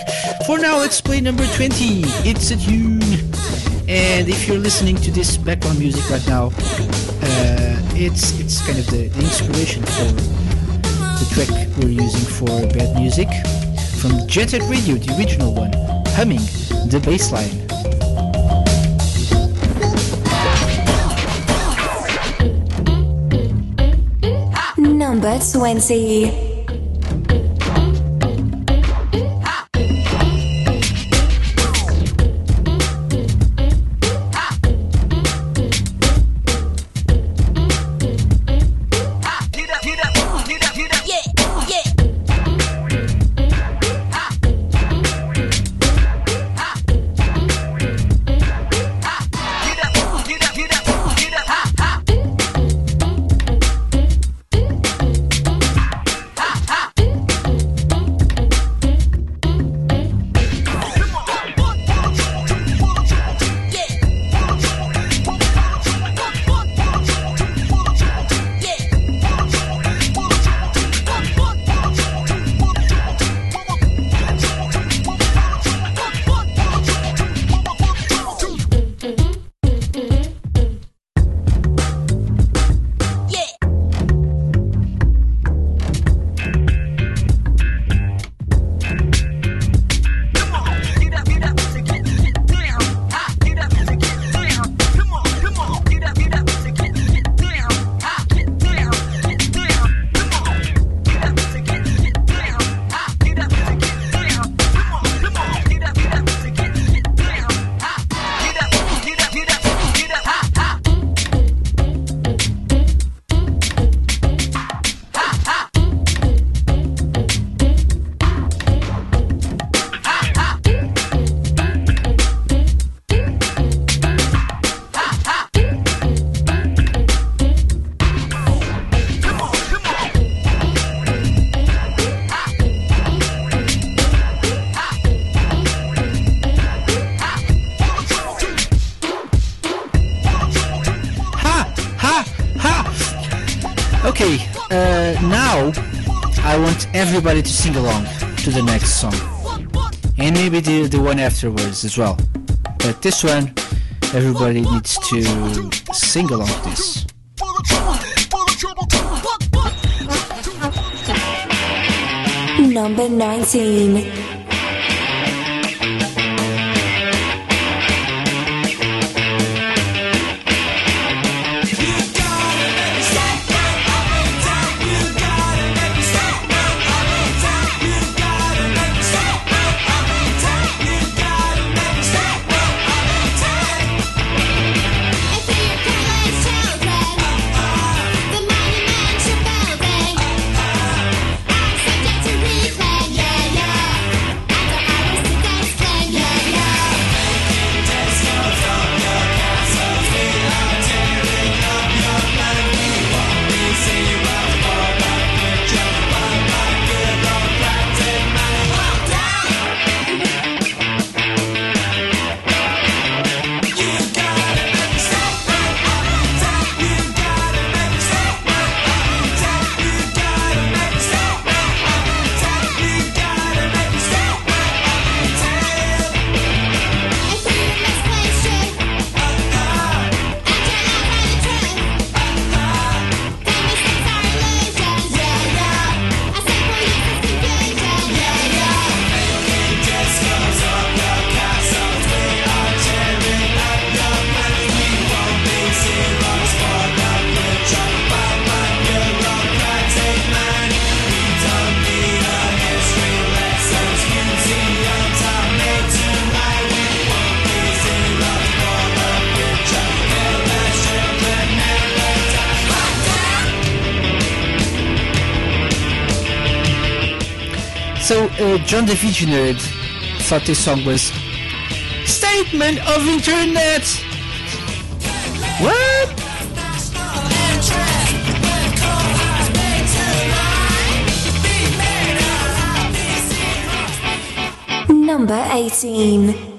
For now, let's play number 20. It's a tune. And if you're listening to this background music right now, uh, it's it's kind of the, the inspiration for the track we're using for bad music from Jet Set Radio, the original one, humming the bass line. Number 20. Everybody to sing along to the next song. And maybe the, the one afterwards as well. But this one, everybody needs to sing along to this. Number 19. John the Nerd thought this song was Statement of Internet. What? Number 18.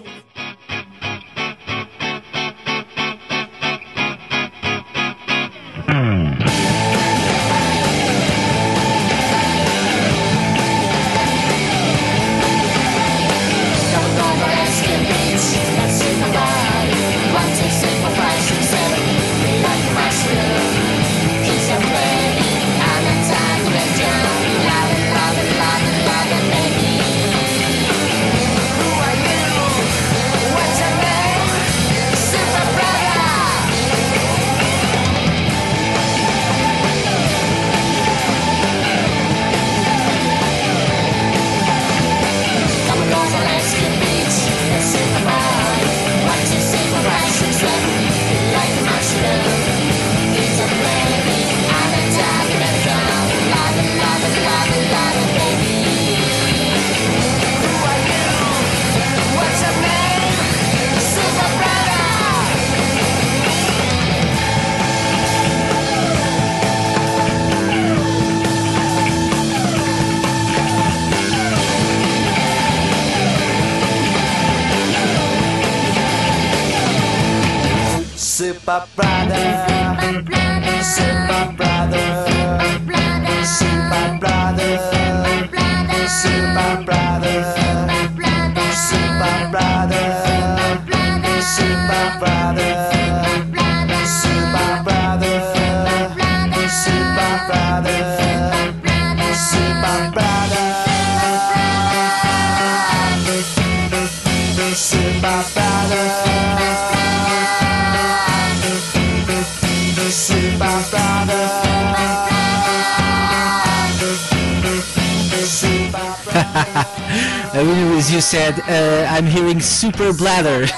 [LAUGHS] Anyways, you was you said, uh, I'm hearing Super Bladder. [LAUGHS]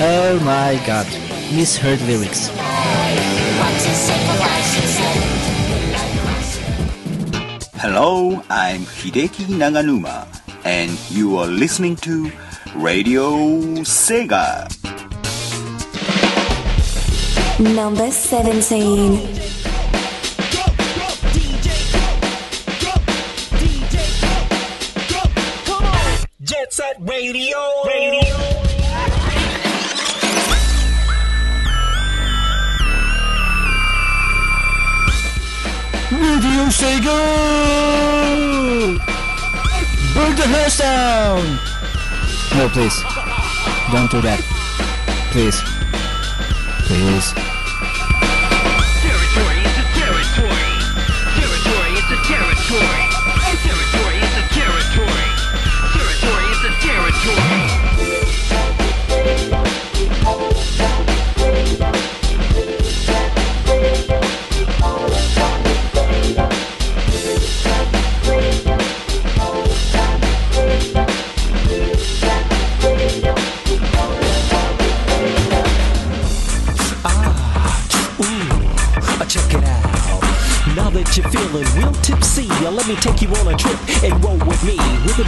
oh my god. Misheard lyrics. Hello, I'm Hideki Naganuma, and you are listening to Radio Sega. Number 17. Radio. Radio. Radio Sega! Burn the house down! No, please. Don't do that. Please. Please.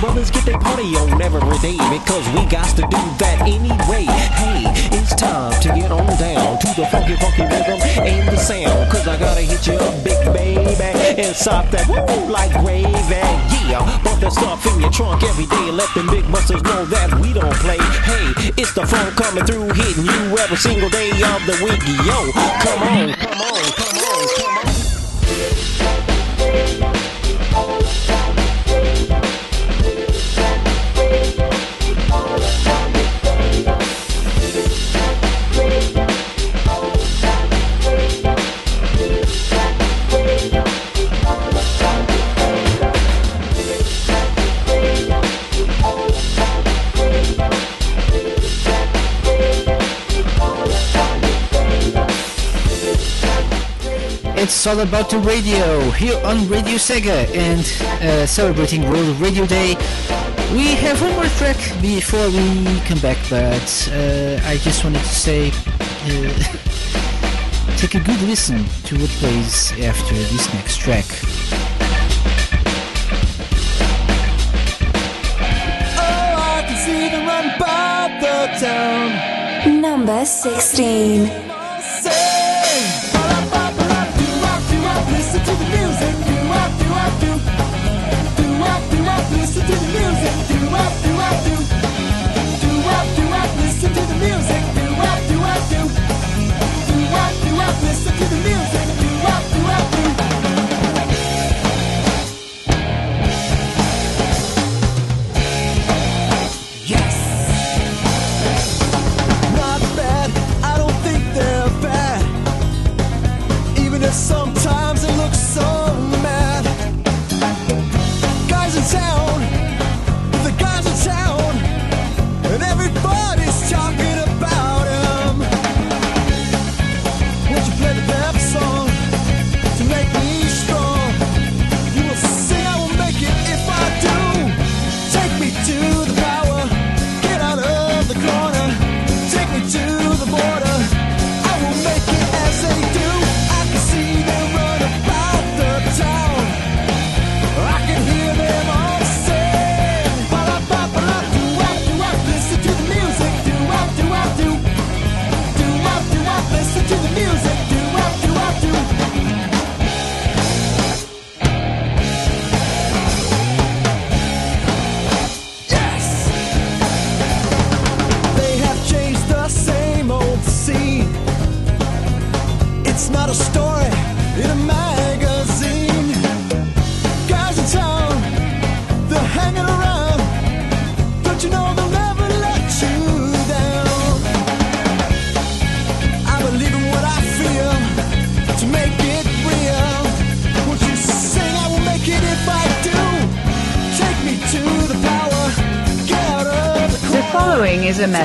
Brothers get their party on every day because we got to do that anyway. Hey, it's time to get on down to the funky, funky rhythm and the sound. Cause I gotta hit you up, big baby, and stop that woo like gravy. Yeah, bump that stuff in your trunk every day. Let them big busters know that we don't play. Hey, it's the funk coming through, hitting you every single day of the week. Yo, come on, come on, It's all about the radio here on Radio Sega and uh, celebrating World Radio Day. We have one more track before we come back, but uh, I just wanted to say uh, [LAUGHS] take a good listen to what plays after this next track. Oh, Number 16 listen to the music, do up, do up, do. Do up, do up, listen to the music,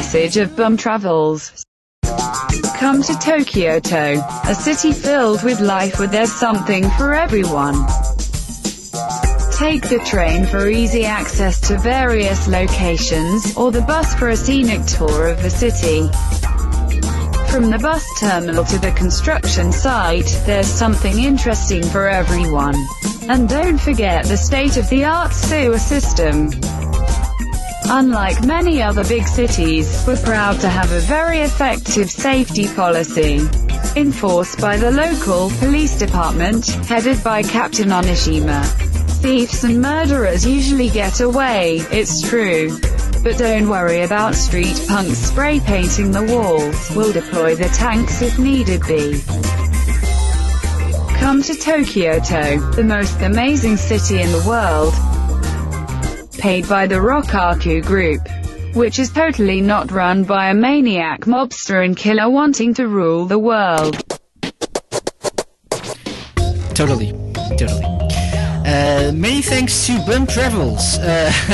message of Bum Travels. Come to Tokyo To, a city filled with life where there's something for everyone. Take the train for easy access to various locations, or the bus for a scenic tour of the city. From the bus terminal to the construction site, there's something interesting for everyone. And don't forget the state-of-the-art sewer system. Unlike many other big cities, we're proud to have a very effective safety policy. Enforced by the local police department, headed by Captain Onishima. Thieves and murderers usually get away, it's true. But don't worry about street punks spray painting the walls, we'll deploy the tanks if needed be. Come to Tokyo To, the most amazing city in the world, paid by the Rokkaku Group, which is totally not run by a maniac mobster and killer wanting to rule the world. Totally, totally. Uh, many thanks to Bum Travels, uh, [LAUGHS]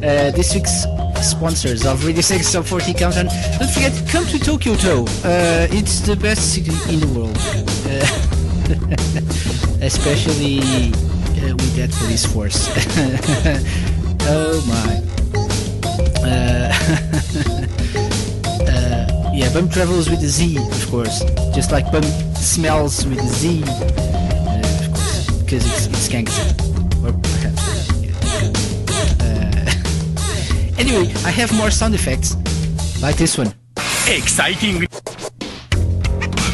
uh, this week's sponsors of Radio 6 Top 40 Countdown. Don't forget, come to Tokyo To. Uh, it's the best city in the world. Uh, [LAUGHS] especially uh, with that police force. [LAUGHS] Oh my. Uh, [LAUGHS] uh, yeah, bum travels with a Z, of course. Just like bum smells with a Z. Uh, because it's, it's gangster. Or perhaps. Yeah. Uh, [LAUGHS] anyway, I have more sound effects. Like this one. Exciting!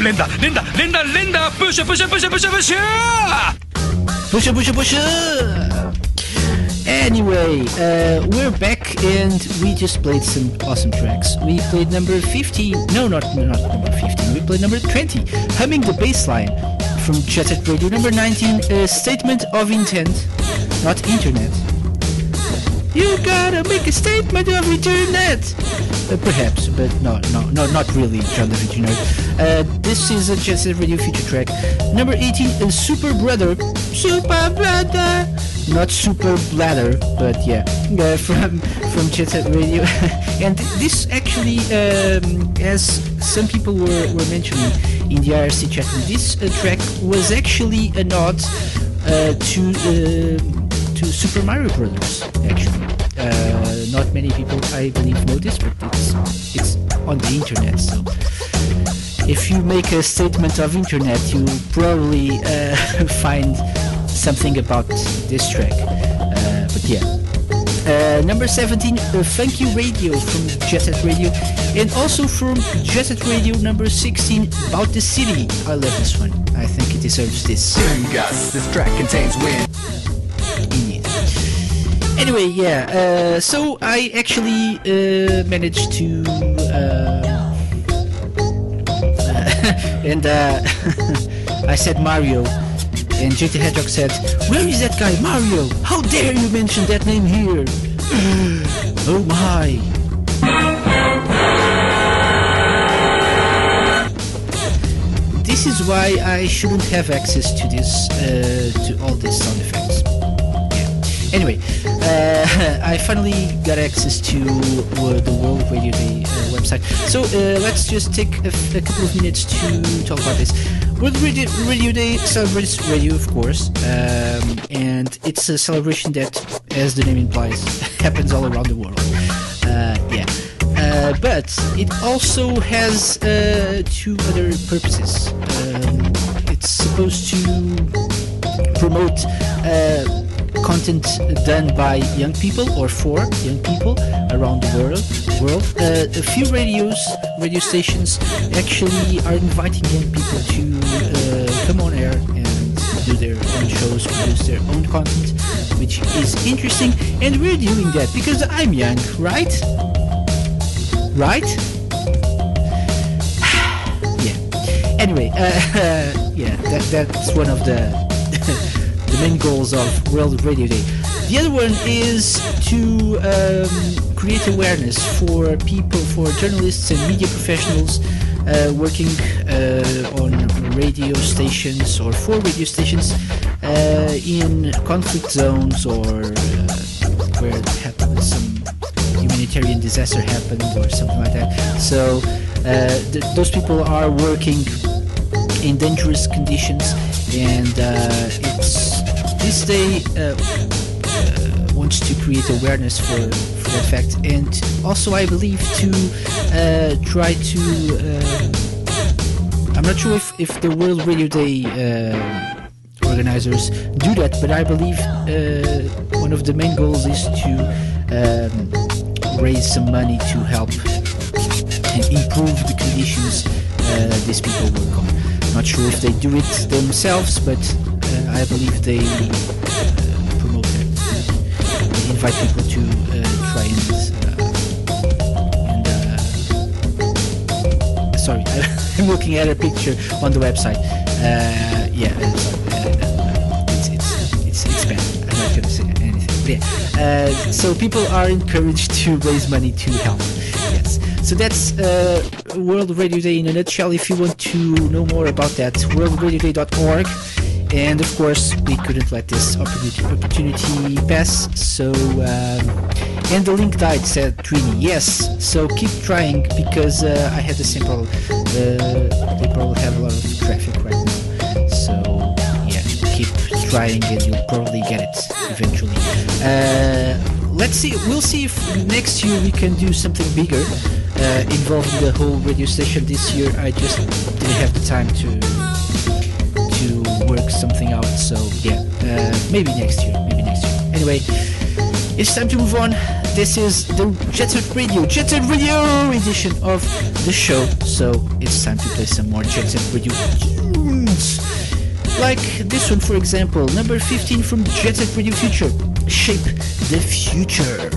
Linda, Linda, Linda, Linda! Push, push, push, push, push! Push, push, push! Anyway, uh, we're back and we just played some awesome tracks. We played number 15, no, not not number 15. We played number 20, humming the bass line from Jet Set Radio. Number 19, a statement of intent, not internet. You gotta make a statement of internet. Uh, perhaps, but no, no, no, not really, John the Virgin. Uh, this is a Jet Set Radio Future track. Number 18, a Super Brother. Super Brother! Not Super Bladder, but yeah, [LAUGHS] uh, from from Jet Radio. [LAUGHS] and this actually, um, as some people were, were mentioning in the IRC chat, this uh, track was actually a nod uh, to uh, to Super Mario Brothers. Actually, uh, not many people, I believe, know this, but it's it's on the internet. So, if you make a statement of internet, you probably uh, [LAUGHS] find something about this track. Uh, but yeah, Uh, number 17, uh, Funky Radio from Jet Set Radio. And also from Jet Set Radio, number 16, About the City. I love this one. I think it deserves this. Gus, this track contains wind. Anyway, yeah. Uh, so I actually uh, managed to, uh, [LAUGHS] and uh, [LAUGHS] I said Mario, and JT Hedgehog said, "Where is that guy, Mario? How dare you mention that name here? [SIGHS] oh my!" This is why I shouldn't have access to this, uh, to all these sound effects. Yeah. Anyway, uh, [LAUGHS] I finally got access to uh, the World Radio Day uh, website. So uh, let's just take a, a couple of minutes to talk about this. Radio, Radio Day celebrates radio, of course, um, and it's a celebration that, as the name implies, [LAUGHS] happens all around the world. Uh, yeah. Uh, but it also has uh, two other purposes. Um, it's supposed to promote uh, content done by young people or for young people around the world. World. Uh, a few radios, radio stations, actually are inviting young people to uh, come on air and do their own shows, produce their own content, which is interesting. And we're doing that because I'm young, right? Right? [SIGHS] yeah. Anyway, uh, [LAUGHS] yeah, that, that's one of the the main goals of World Radio Day. The other one is to um, create awareness for people, for journalists and media professionals uh, working uh, on radio stations or for radio stations uh, in conflict zones or uh, where some humanitarian disaster happened or something like that. So uh, th- those people are working in dangerous conditions, and uh, it's this day uh, uh, wants to create awareness for, for that fact, and also I believe to uh, try to. Uh, I'm not sure if, if the World Radio Day uh, organizers do that, but I believe uh, one of the main goals is to um, raise some money to help and improve the conditions these people work on. Not sure if they do it themselves, but I believe they uh, promote. They invite people to uh, try and. Uh, and sorry, [LAUGHS] I'm looking at a picture on the website. Yeah, it's, it's, it's, it's bad. I'm not going to say anything. But yeah. So people are encouraged to raise money to help. Yes. So that's uh, World Radio Day in a nutshell. If you want to know more about that, worldradioday.org. And of course, we couldn't let this opportunity, opportunity pass. So, um, and the link died, said Trini. Yes, so keep trying because uh, I had same problem. Uh, they probably have a lot of traffic right now. So, yeah, keep trying and you'll probably get it eventually. Uh, let's see, we'll see if next year we can do something bigger uh, involving the whole radio station. This year I just didn't have the time to work something out. So yeah, uh, maybe next year. Maybe next year. Anyway, it's time to move on. This is the Jet Set Radio, Jet Set Radio edition of the show. So it's time to play some more Jet Set Radio tunes. Like this one, for example, number 15 from Jet Set Radio Future, Shape the Future.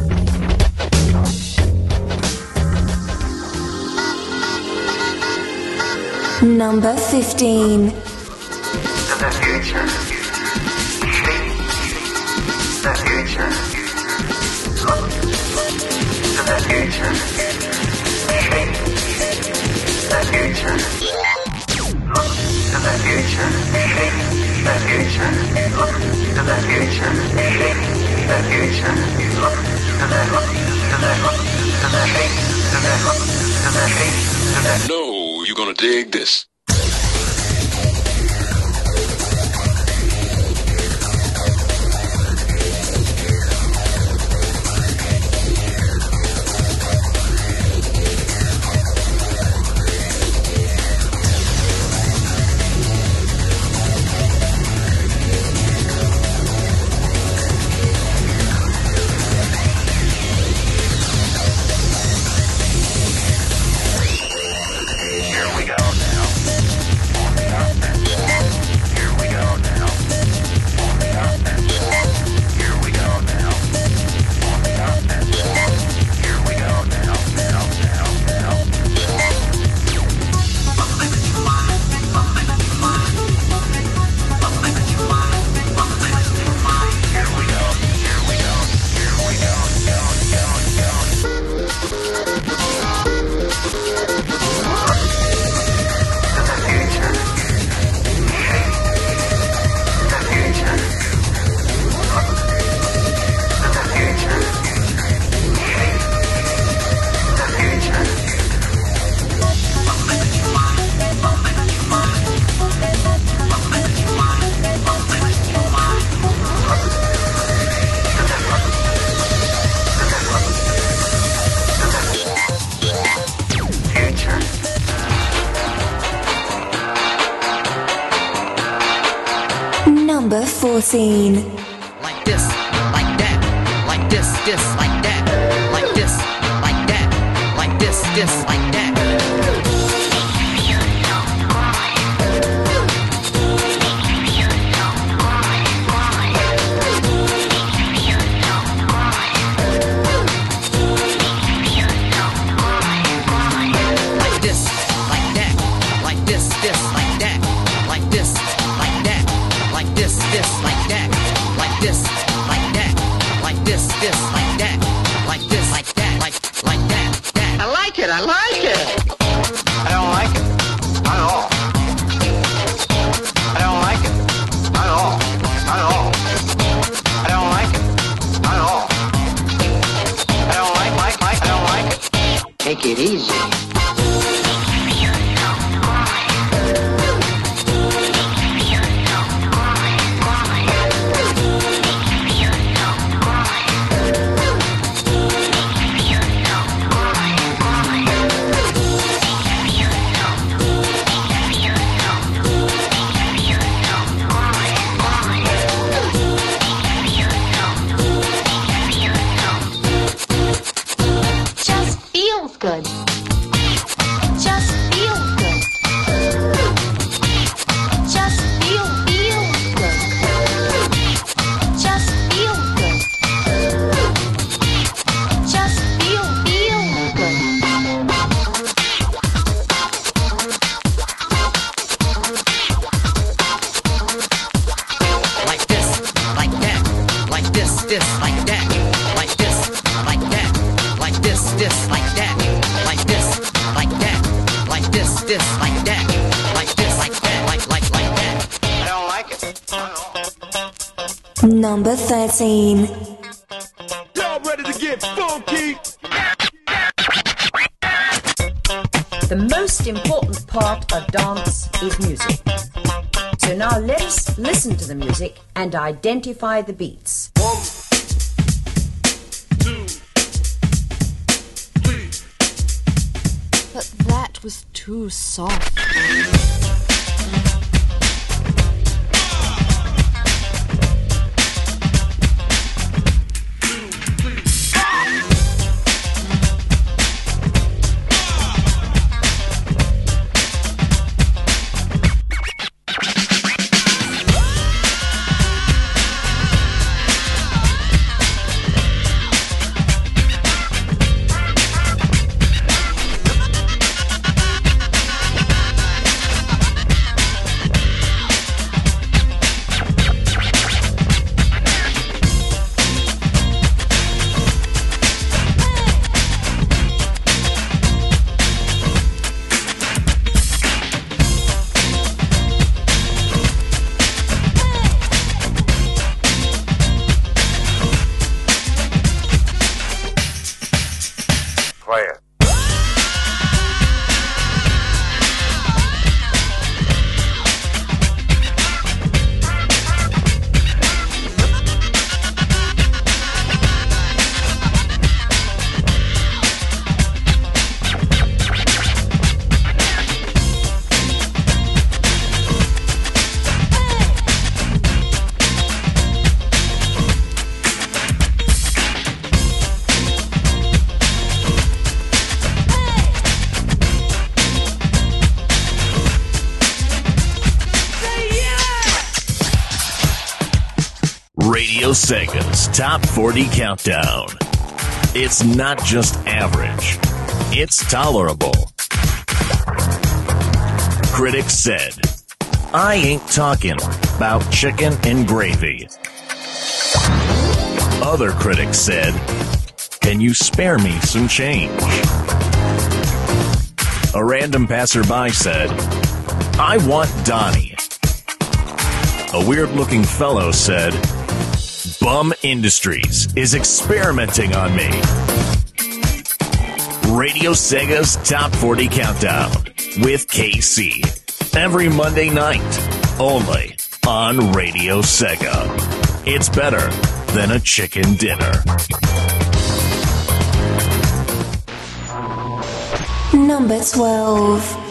Number 15. No, you're gonna dig this. identify the beats. One, two, three. But that was too soft. Top 40 Countdown. It's not just average, it's tolerable. Critics said, I ain't talking about chicken and gravy. Other critics said, Can you spare me some change? A random passerby said, I want Donnie. A weird looking fellow said, Bum Industries is experimenting on me. Radio Sega's Top 40 Countdown with KC. Every Monday night, only on Radio Sega. It's better than a chicken dinner. Number 12.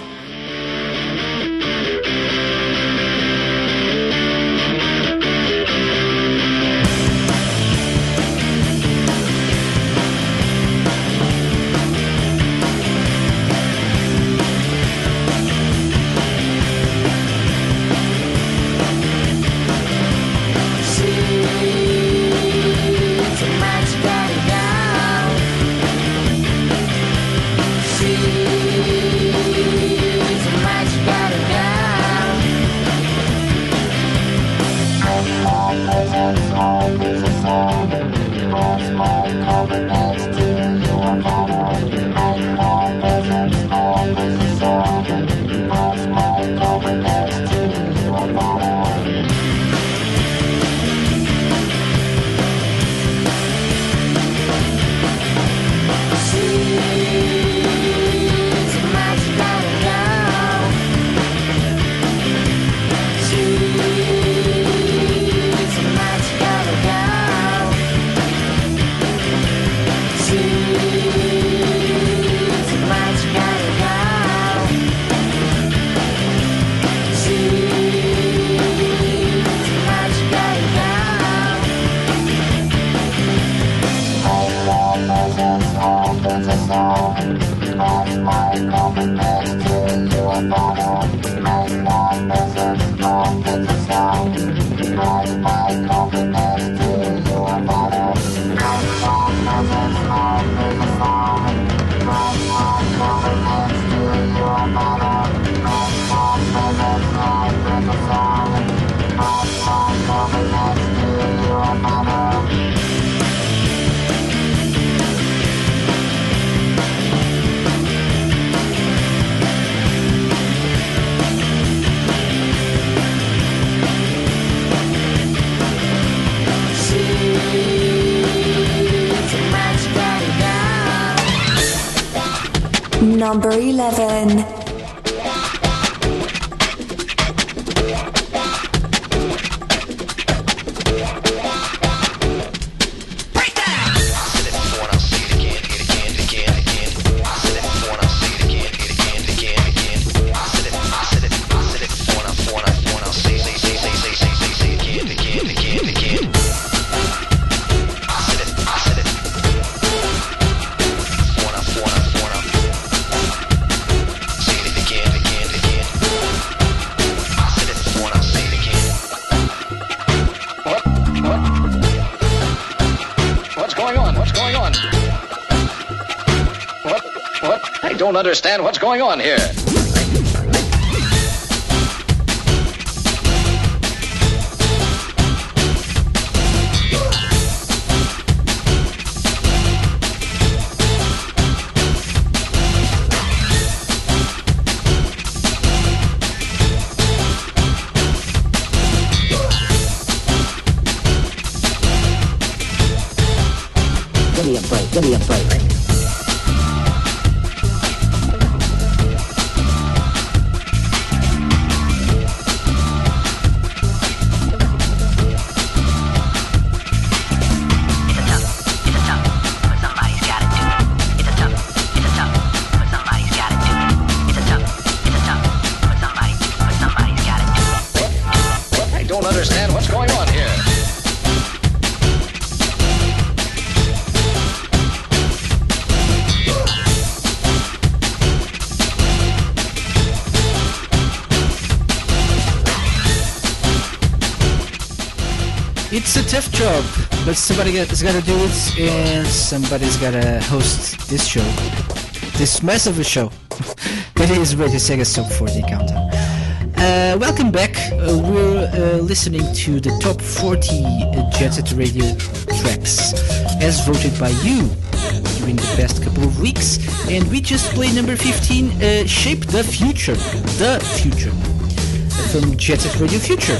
oh you. Number 11. Understand what's going on here. A job, but somebody has got to do it, and somebody's got to host this show, this massive a show. [LAUGHS] that is Radio Sega's Top 40 Countdown. Uh, welcome back. Uh, we're uh, listening to the top 40 uh, Jet Set Radio tracks, as voted by you during the past couple of weeks, and we just played number 15, uh, "Shape the Future," the future from Jet Set Radio Future.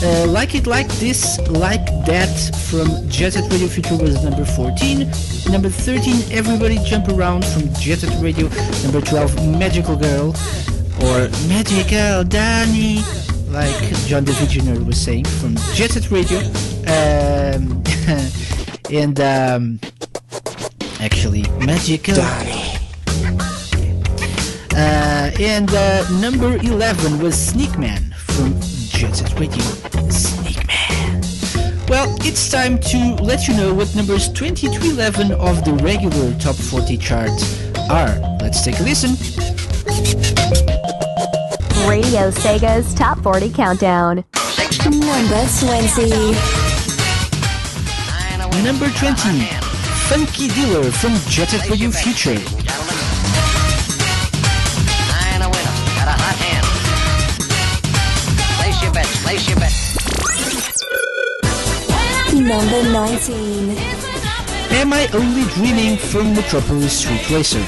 Uh, like it like this, like that from Jet Set Radio Future was number 14. Number 13, Everybody Jump Around from Jet Set Radio. Number 12, Magical Girl or Magical Danny, like John the Visioner was saying from Jet Set Radio. Um, [LAUGHS] and um, actually, Magical Danny. Uh, and uh, number 11 was Sneak Man from Jet Set Radio. Sneak Man. Well, it's time to let you know what numbers 20 to 11 of the regular top 40 chart are. Let's take a listen. Radio Sega's Top 40 Countdown. Number 20. Number 20, Funky Dealer from Jet Set Radio Future. Number 19. Am I Only Dreaming from Metropolis Street Racer?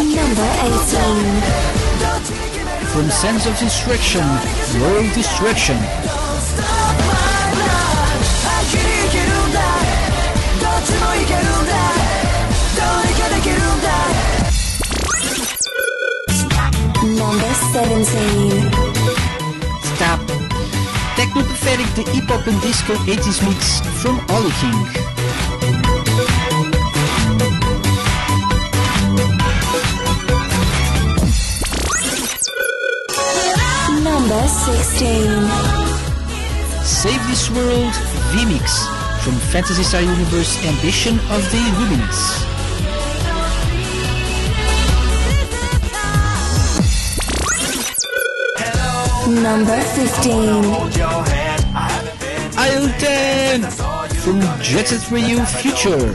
Number 18. From Sense of Destruction, World Destruction. Number 17. Stop. Techno Pathetic, the hip hop and disco 80s mix from Ollie King. Number 16. Save This World VMix from Phantasy Star Universe Ambition of the Illuminus. Number 15. Aisle 10 from Jet Set Radio Future.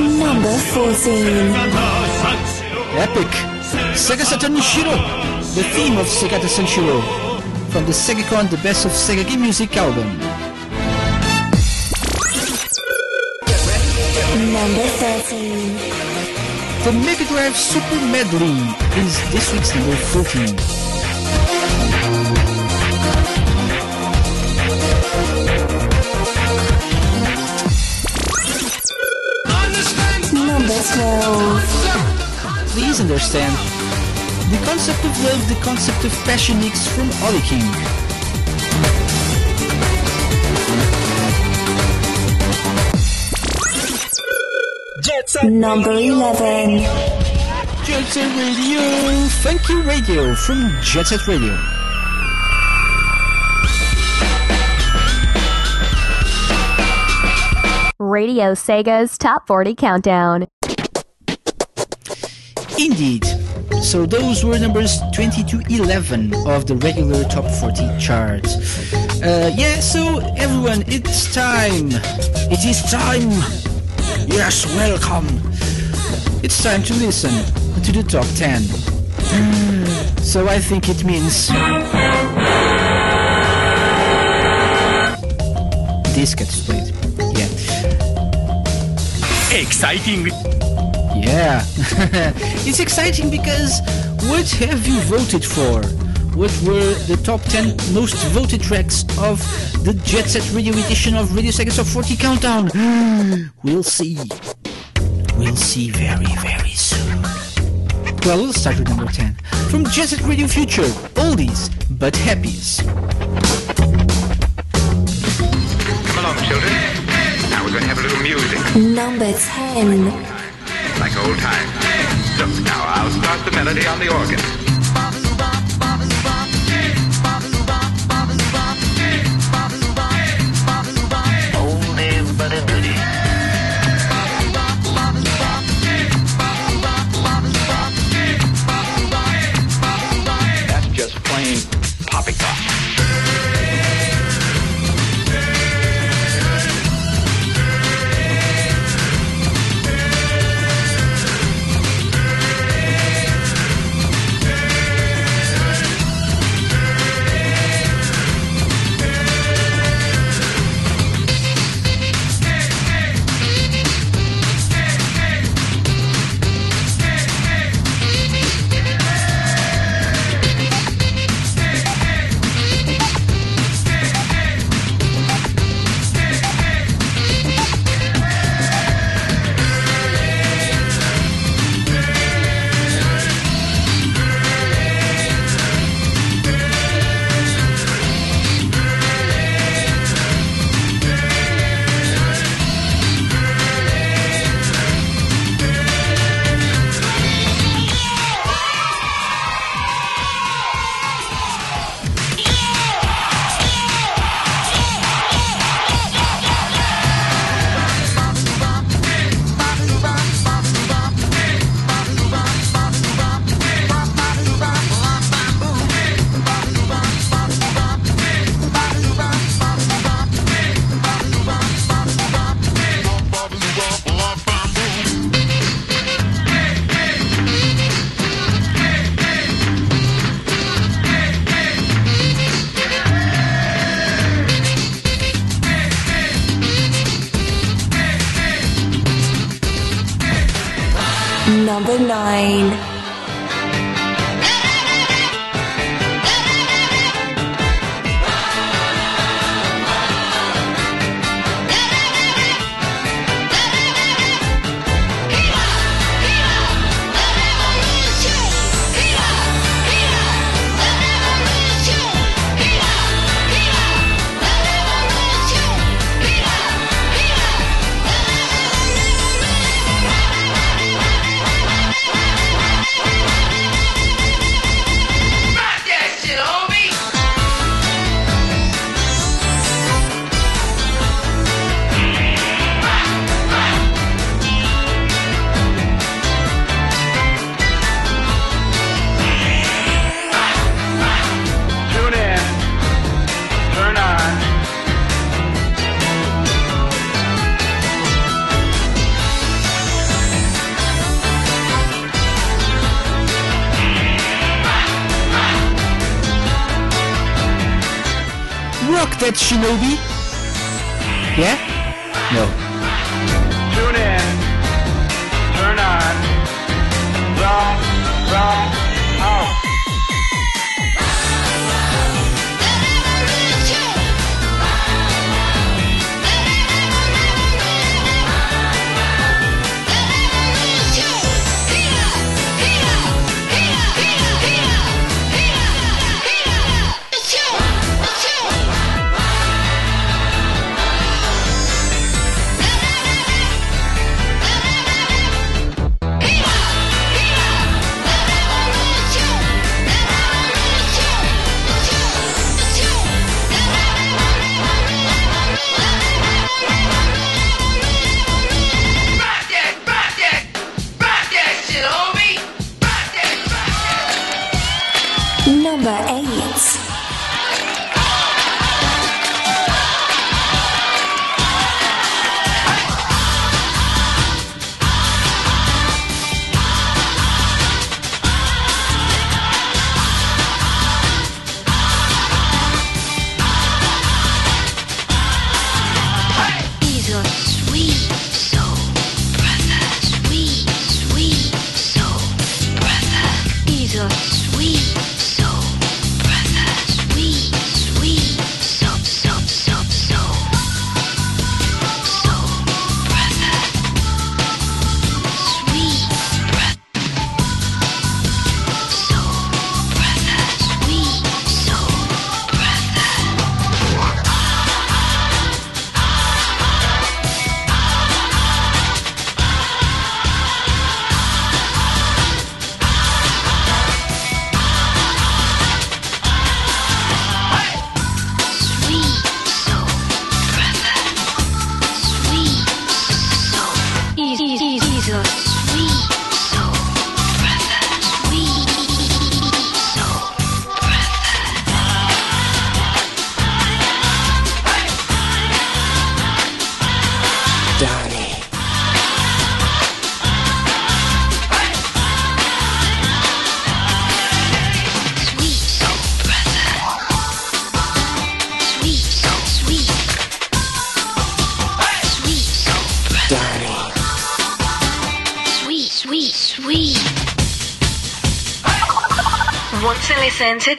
Number 14. Epic. Sega Saturn Shiro, the theme of Segata Sanshiro, from the SegaCon The Best of Sega Game Music album. The Mega Drive Super Medley is this week's number 14. Number 12. Please understand, the concept of love, the concept of passion mix from Ollie King. Number 11. Jet Set Radio, Funky Radio from Jet Set Radio. Radio Sega's Top 40 Countdown. Indeed. So those were numbers 20 to 11 of the regular top 40 chart. Uh, yeah, so everyone, it's time. It is time. Yes, welcome. It's time to listen to the top 10. Hmm, so I think it means this gets played. Yeah. Exciting. Yeah. [LAUGHS] it's exciting because what have you voted for? What were the top 10 most voted tracks of the Jet Set Radio edition of Radio Sega Top 40 Countdown? [GASPS] we'll see. We'll see very, very soon. Well, we'll start with number 10. From Jet Set Radio Future, oldies but happies. Come along, children. Now we're going to have a little music, Number 10. like old times. Look, now I'll start the melody on the organ.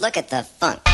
look at the funk.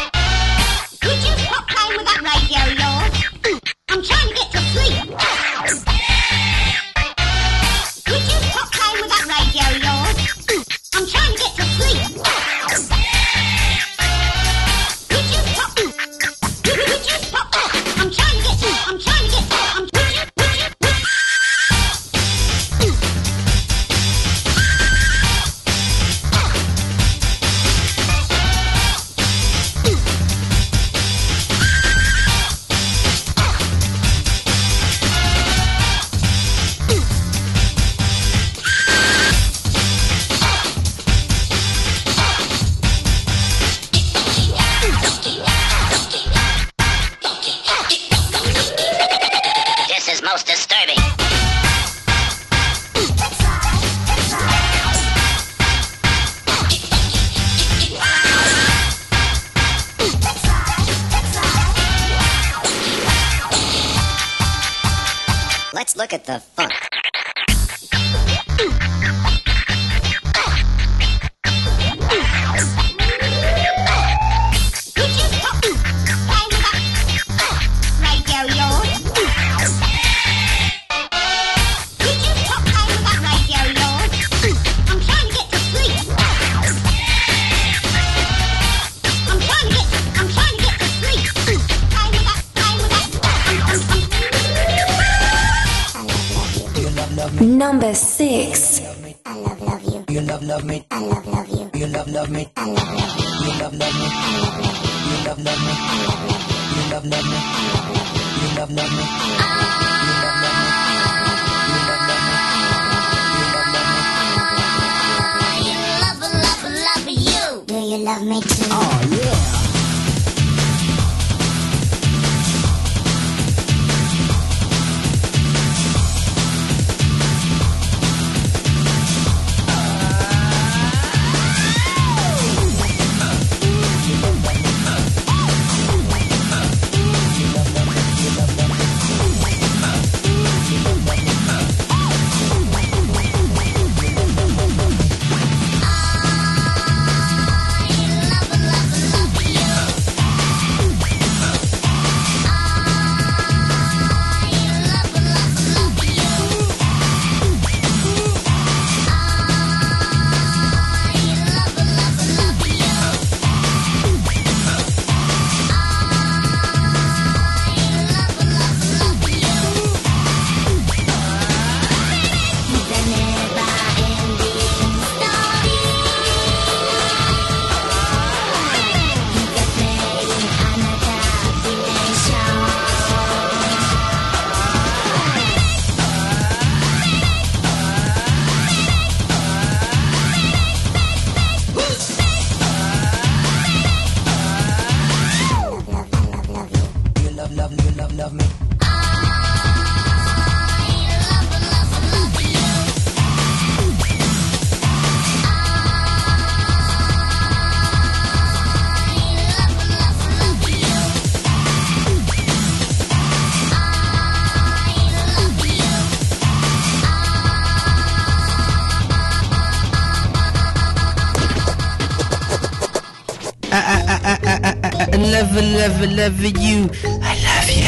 Love, love, you. I love you.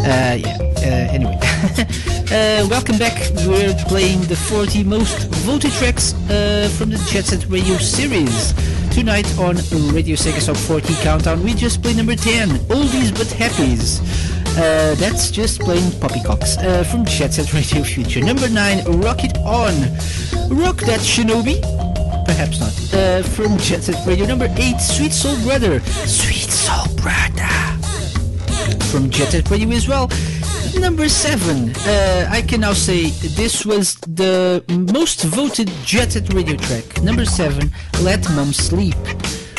Uh, yeah. Uh, anyway, [LAUGHS] uh, welcome back. We're playing the 40 most voted tracks uh, from the Jet Set Radio series. Tonight on Radio Sega Top 40 Countdown, we just played number 10, Oldies But Happies. Uh, that's just plain poppycocks uh, from Jet Set Radio Future. Number 9, Rock It On. Rock That Shinobi. Perhaps not. Uh, from Jet Set Radio. Number 8, Sweet Soul Brother. Sweet Soul Brother. From Jet Set Radio as well. Number 7, uh, I can now say this was the most voted Jet Set Radio track. Number 7, Let Mom Sleep.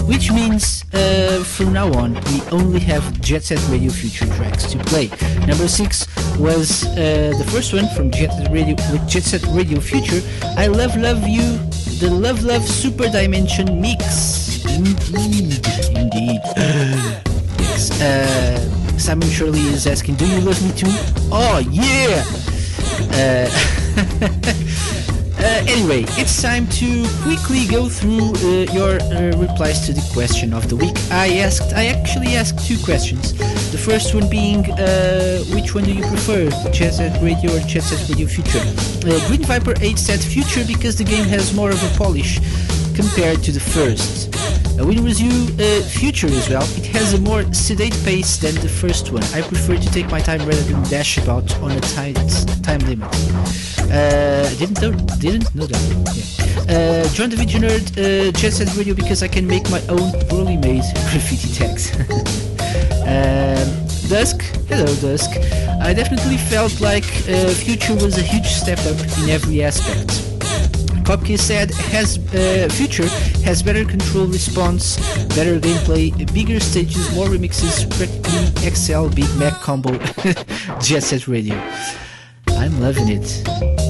Which means uh, from now on we only have Jet Set Radio Future tracks to play. Number 6 was uh, the first one from Jet Set Radio with Jet Set Radio Future. I Love Love You, the Love Love Super Dimension Mix. Indeed, indeed. yes. [GASPS] Uh, Simon Shirley is asking, "Do you love me too?" Oh yeah. Uh, [LAUGHS] uh, anyway, it's time to quickly go through uh, your uh, replies to the question of the week. I asked, I actually asked two questions. The first one being, uh, which one do you prefer, Jet Radio or Jet Set Radio Future? Uh, Green Viper 8 said Future because the game has more of a polish compared to the first. Uh, Win Review uh, Future as well. It has a more sedate pace than the first one. I prefer to take my time rather than dash about on a tight time limit. Uh, didn't know, didn't know that. Yeah. Uh, join the video nerd uh, Jet Set Radio because I can make my own poorly made [LAUGHS] graffiti tags. [LAUGHS] um, Dusk, hello Dusk. I definitely felt like uh, Future was a huge step up in every aspect. Kopke said has uh, Future has better control response, better gameplay, bigger stages, more remixes, practically XL Big Mac combo, [LAUGHS] Jet Set Radio. I'm loving it.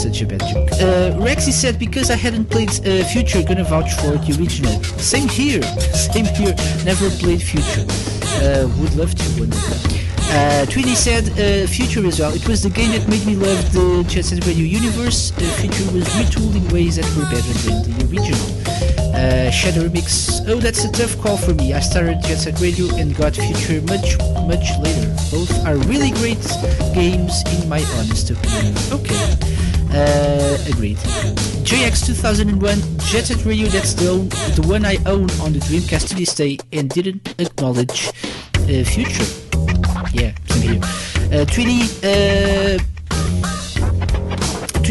Such a bad joke. Uh, Rexy said because I hadn't played uh, Future, gonna vouch for the original. Same here, same here. Never played Future. Uh, would love to one day. Uh, said uh, Future as well. It was the game that made me love the Jet Set Radio universe. Future was retooled in ways that were better than the original. Uh, Shadow Remix. Oh, that's a tough call for me. I started Jet Set Radio and got Future much, much later. Both are really great games in my honest opinion. Okay. Uh, agreed. JX 2001 Jet Set Radio. That's the, one I own on the Dreamcast to this day and didn't acknowledge uh, Future. Yeah, here. Uh, Trini, uh,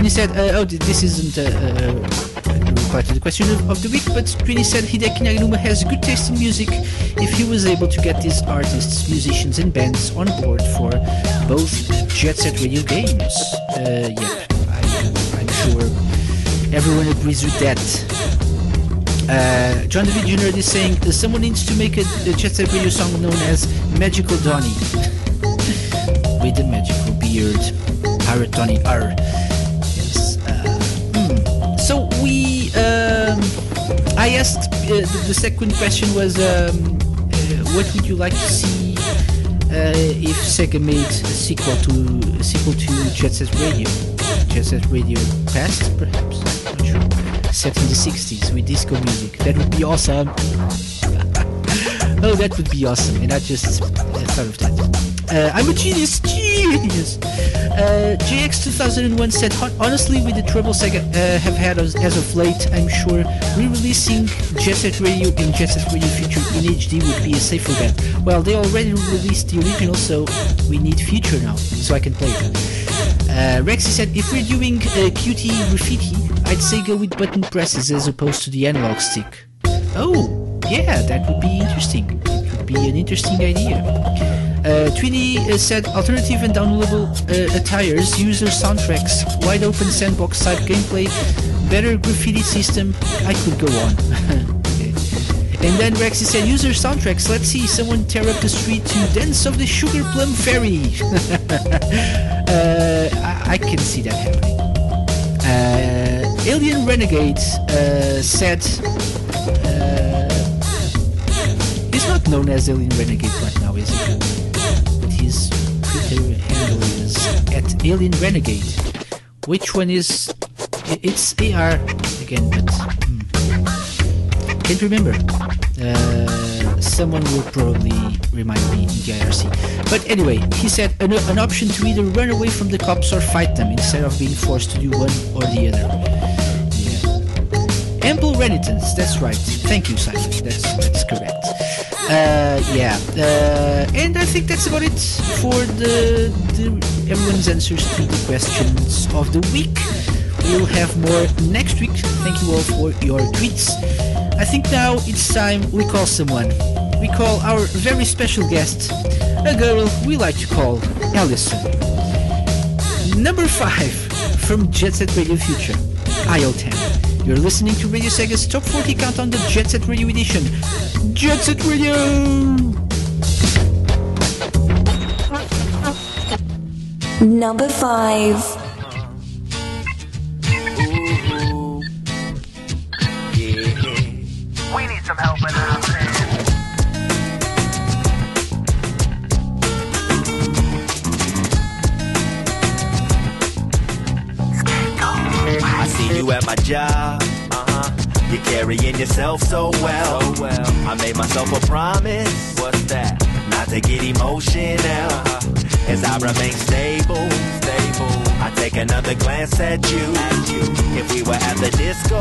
said, uh, "Oh, this isn't a, part of the question of, of the week, but Trini said Hideki Naganuma has good taste in music if he was able to get these artists, musicians, and bands on board for both Jet Set Radio games. Uh, everyone agrees with that. Uh, John David Jr. is saying someone needs to make a, a Jet Set Radio song known as Magical Donny. [LAUGHS] With the magical beard. Pirate Donny R. Yes. Uh, hmm. So we. Um, I asked. Uh, the, the second question was um, uh, what would you like to see uh, if Sega made a sequel to a sequel to Jet Set Radio? Jet Set Radio Past, perhaps? Set in the 60s with disco music. That would be awesome. [LAUGHS] oh, that would be awesome. And I just uh, thought of that. Uh, I'm a genius, genius. Uh, JX 2001 said, honestly, with the trouble Sega uh, have had as, as of late, I'm sure re-releasing Jet Set Radio and Jet Set Radio Future in HD would be a safer bet. Well, they already released the original, so we need Future now, so I can play it. Uh, Rexy said, if we're doing uh, QT graffiti, I'd say go with button presses as opposed to the analog stick. Oh, yeah, that would be interesting. It would be an interesting idea. Uh, Twinny uh, said alternative and downloadable uh, attires, user soundtracks, wide open sandbox type gameplay, better graffiti system. I could go on. [LAUGHS] And then Rexy said user soundtracks. Let's see someone tear up the street to Dance of the Sugar Plum Fairy. [LAUGHS] uh, I, I can see that happening. Alien Renegade uh, said uh, he's not known as Alien Renegade right now, is he? But his Twitter handle is at Alien Renegade. Which one is? It's AR again, but hmm, can't remember. Uh, someone will probably remind me in the IRC. But anyway, he said an, an option to either run away from the cops or fight them instead of being forced to do one or the other. Ample renitence, that's right. Thank you, Simon. That's that's correct. Uh, yeah, uh, and I think that's about it for the, the everyone's answers to the questions of the week. We'll have more next week. Thank you all for your tweets. I think now it's time we call someone. We call our very special guest, a girl we like to call Allison. Number 5 from Jet Set Radio Future, Aisle 10. You're listening to Radio Sega's Top 40 Countdown, the Jet Set Radio Edition. Jet Set Radio! Number 5. Job. Uh-huh. You're carrying yourself so well. So well. I made myself a promise. What's that? Not to get emotional. Uh-huh. As I remain stable. Stable. I take another glance at you. At you. If we were at the disco,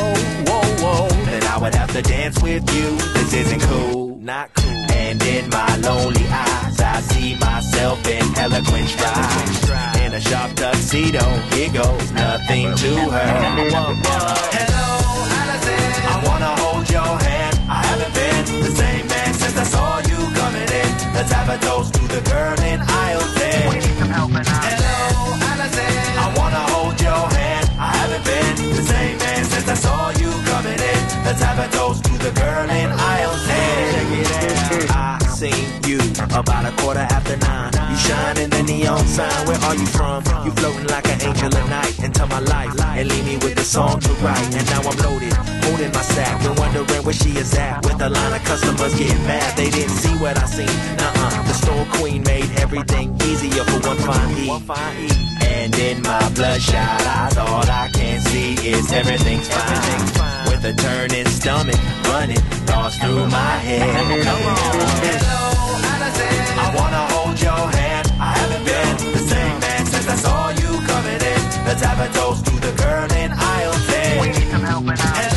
whoa, whoa, then I would have to dance with you. This isn't cool. Not cool. And in my lonely eyes, I see myself in eloquent stride. A sharp tuxedo, here goes nothing to her. Hello, Allison. I wanna hold your hand. I haven't been the same man since I saw you coming in. Let's have a toast to the girl in aisle 10. We need some help in Hello, Allison. I wanna hold your hand. I haven't been the same man since I saw you coming in. Let's have a toast to the girl in aisle 10. Seen you about a quarter after nine. You shine in the neon sign. Where are you from? You floating like an angel at night into my life and leave me with a song to write. And now I'm loaded, holding my sack and wondering where she is at. With a line of customers getting mad, they didn't see what I seen. Nuh-uh, the store queen made everything easier for one fine E. And in my bloodshot eyes, all I can see is everything's fine. With a turning stomach, running thoughts through my head. Hello, Allison. I wanna hold your hand. I haven't been the same man since I saw you coming in. Let's have a toast to the girl in aisle 10. We need some help in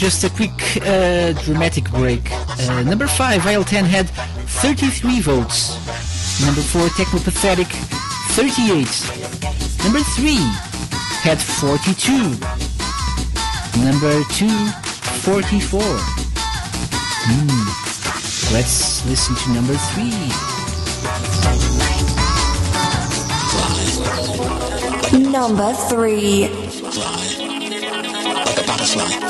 just a quick uh, dramatic break. Uh, number 5, Vial 10 had 33 votes. Number 4, Technopathetic, 38. Number 3 had 42. Number 2, 44. Hmm. Let's listen to number 3. Number 3. Like a butterfly.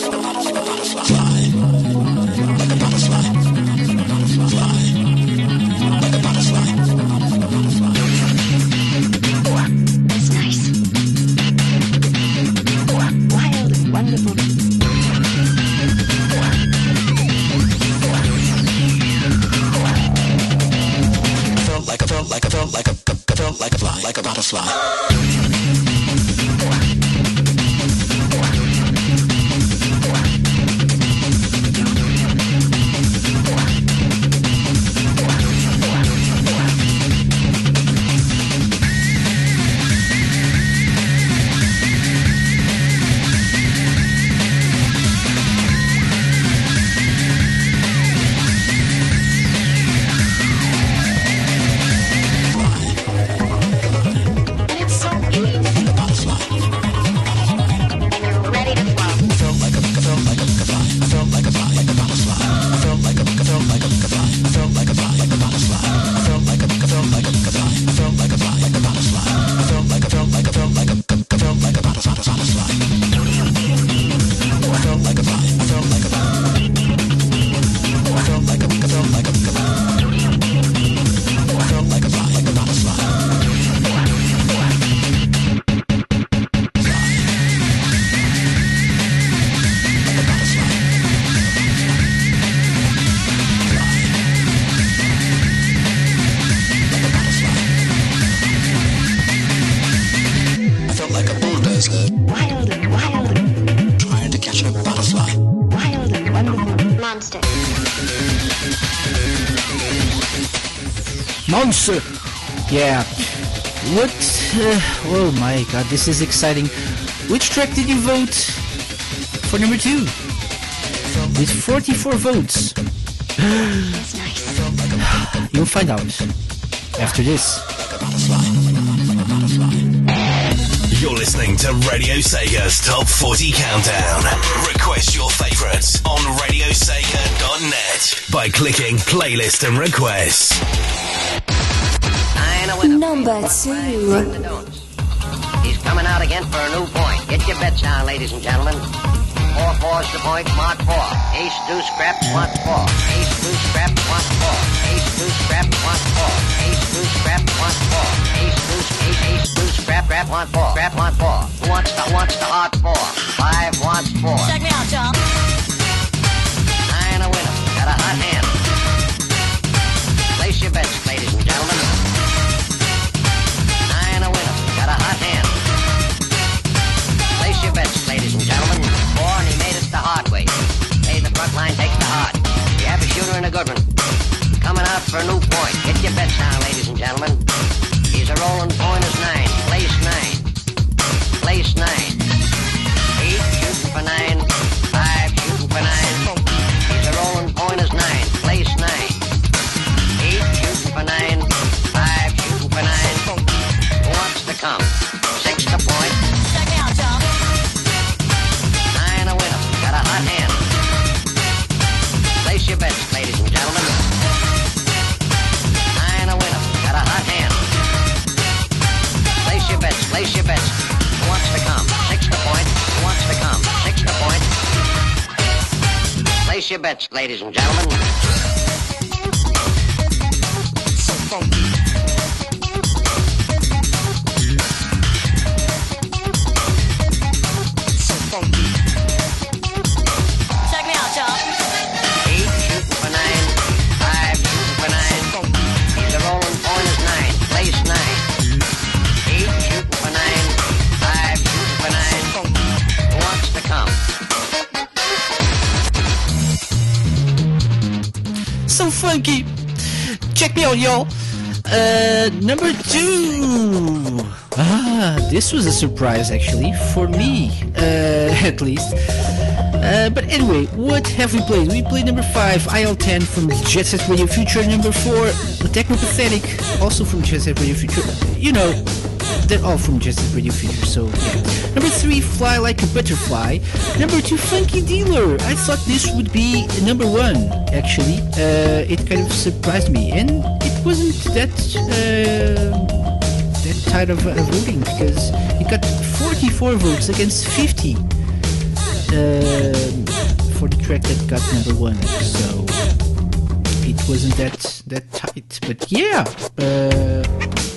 Oh my god, this is exciting. Which track did you vote for number two? With 44 votes. You'll find out after this. You're listening to Radio Sega's Top 40 Countdown. Request your favorites on radiosega.net by clicking Playlist and Requests. Number 2. He's coming out again for a new point. Get your bets down, ladies and gentlemen. Four four's the point, mark four. Ace deuce scrap, want four. Ace deuce scrap, want four. Ace deuce scrap, want four. Ace deuce scrap, want four. Ace deuce, ace, ace deuce scrap, scrap, want four. Scrap, want four. Who wants the, wants the hard four? Five wants four. Place front line takes the hard. We have a shooter and a good one. Coming out for a new point. Get your bets down, ladies and gentlemen. He's a rolling point is nine. Place nine. Place nine. Your bets, place your bets. Who wants to come? Six to point. Who wants to come? Six to point. Place your bets, ladies and gentlemen. So funky. Funky. Check me out, y'all. Uh, number two. Ah, this was a surprise actually for me, uh, [LAUGHS] at least. Uh, but anyway, what have we played? We played number five, Aisle 10 from Jet Set Radio Future. Number four, Technopathetic, also from Jet Set Radio Future. You know, they're all from Jet Set Radio Future, so yeah. Number three, Fly Like a Butterfly. Number two, Funky Dealer. I thought this would be number one, actually. Uh, it kind of surprised me, and it wasn't that uh, that tight of voting because it got 44 votes against 50 um, for the track that got number one. So it wasn't that that tight, but yeah, uh,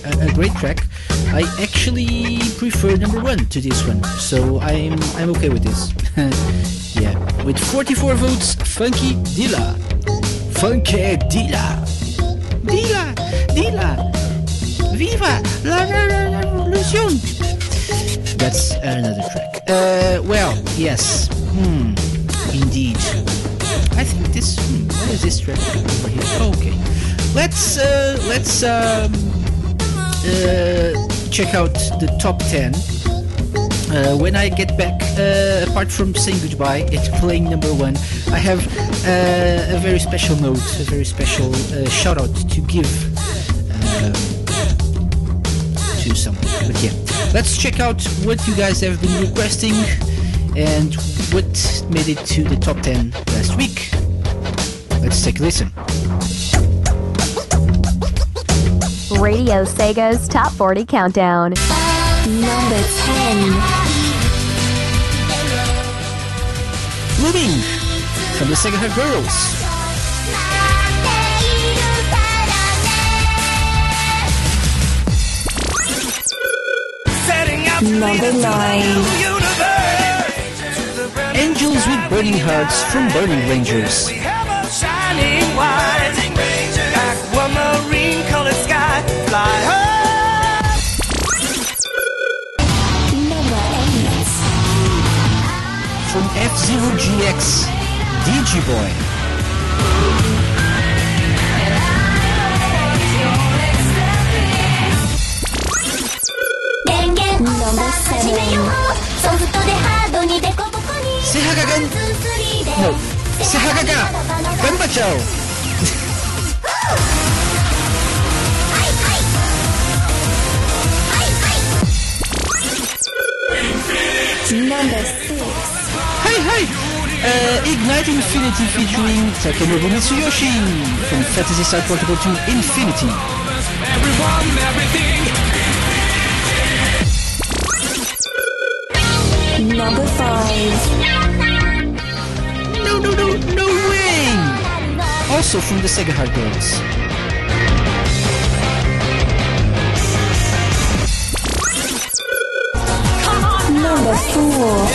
a, a great track. I actually prefer number one to this one, so I'm I'm okay with this. [LAUGHS] yeah, with 44 votes, Funky Dila, Funky Dila, Dila, Dila, Viva la la la revolution. That's another track. Uh, well, yes, hmm, indeed. I think this. Where is this track over here? Okay, let's uh, let's um, uh, check out the top ten. Uh, when I get back, uh, apart from saying goodbye, it's playing number one. I have uh, a very special note, a very special uh, shout out to give um, to someone. But yeah, let's check out what you guys have been requesting and what made it to the top 10 last week. Let's take a listen. Radio Sega's Top 40 Countdown. Number 10. Moving from the Sega Hard Girls. Number 9. Angels with Burning Hearts from Burning Rangers. From F-Zero GX, Digiboy. Number 7. セハガがんセハガが頑張っちゃおう Number six. Hey, hey! Uh, Ignite Infinity featuring Takenobu Mitsuyoshi from Phantasy Star Portable 2 Infinity. Everyone, everything. Number five. Also from the Sega Hard Girls. Number 4.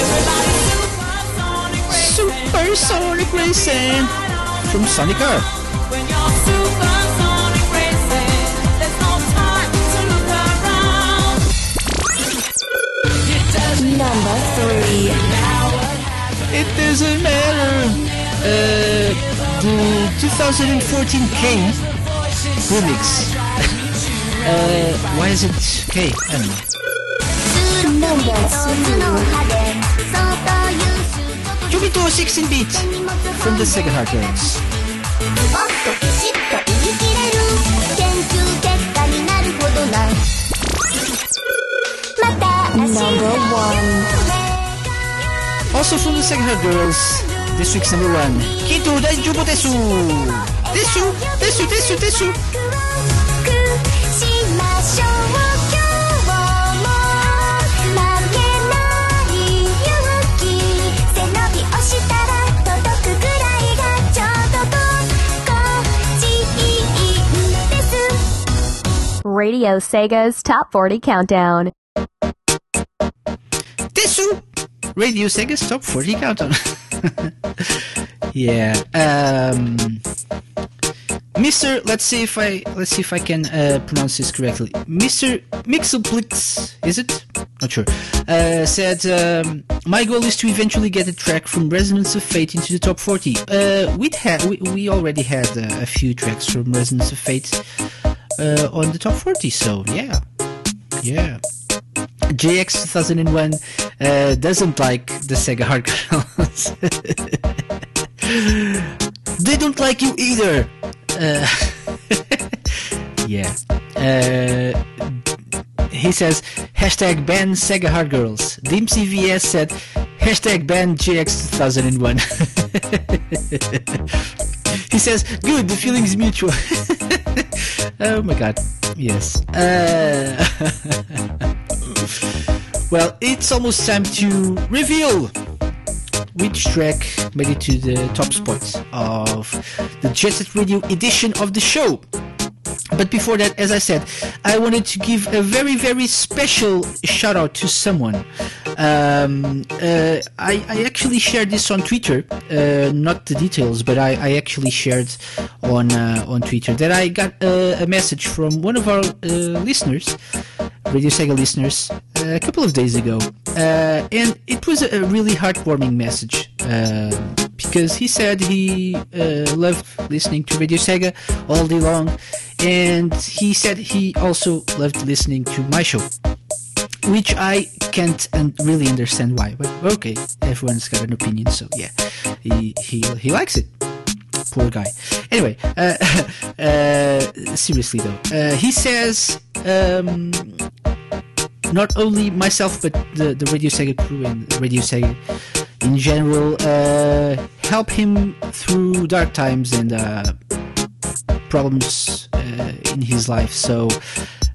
Supersonic Racing from Sonic R. When you're supersonic racing, there's no time to look around. Number 3. It doesn't matter. Uh, the 2014 K remix. uh, why is it K? I don't know. Number two. Jumito 16 beat from the Sega Hard Girls. もっとピシッと言い切れる研究結果になるほどなまた明日 Number one. Also from the Sega Hard Girls, this week's number one. Kinto Daijubo Desu! Desu! Desu! Desu! Desu! しましょう今日も負けない勇気背伸びをしたら届くくらいがちょうど心地いいんです Radio Sega's Top 40 Countdown. Desu! Radio Sega's [LAUGHS] Top 40 Countdown. yeah. Um, Mr. Let's see if I let's see if I can uh, pronounce this correctly. Mr. Mixelplix, is it? Not sure. Uh, said um, my goal is to eventually get a track from Resonance of Fate into the top 40. Uh, we'd had we, we already had uh, a few tracks from Resonance of Fate uh, on the top 40. So yeah, yeah. JX 2001 uh, doesn't like the Sega Hard Girls. [LAUGHS] they don't like you either. Uh, [LAUGHS] yeah. Uh, he says hashtag ban Sega Hard Girls. Dimsy VS said hashtag ban JX 2001. [LAUGHS] he says good. The feeling is mutual. oh my god. Yes. Well, it's almost time to reveal which track made it to the top spots of the Jet Set Radio edition of the show. But before that, as I said, I wanted to give a very, very special shout out to someone. Um, uh, I, I actually shared this on Twitter, uh, not the details, but I, I actually shared on uh, on Twitter that I got a, a message from one of our uh, listeners, Radio Sega listeners, uh, a couple of days ago, uh, and it was a really heartwarming message because he said he uh, loved listening to Radio Sega all day long, and he said he also loved listening to my show. Which I can't really understand why, but okay, everyone's got an opinion, so yeah, he he, he likes it poor guy. Anyway, uh, [LAUGHS] uh, seriously though, uh, he says um, not only myself but the, the Radio Sega crew and Radio Sega in general uh, help him through dark times and uh, problems uh, in his life. So.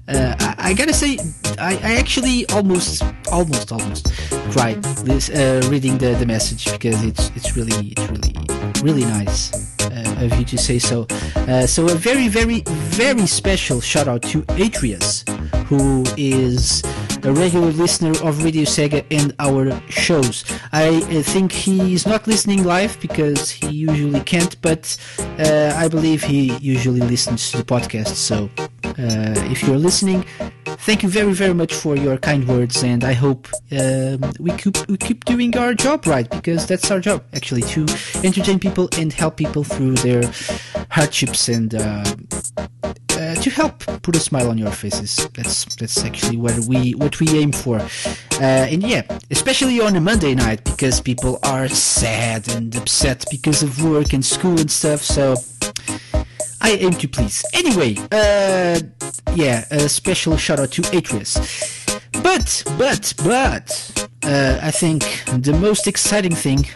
Uh, I, I gotta say, I, I actually almost, almost, almost cried this uh, reading the, the message because it's it's really, it's really, really nice uh, of you to say so. So a very, very, very special shout out to Atreus, who is a regular listener of Radio Sega and our shows. I uh, think he is not listening live because he usually can't, but uh, I believe he usually listens to the podcast. So uh, if you're listening, thank you very, very much for your kind words, and I hope um, we keep we keep doing our job right because that's our job actually to entertain people and help people through their hardships and. Uh, uh, to help put a smile on your faces. That's that's actually what we what we aim for. Uh, and yeah, especially on a Monday night because people are sad and upset because of work and school and stuff. So I aim to please. Anyway, uh, yeah, a special shout out to Atrius. But but but uh, I think the most exciting thing.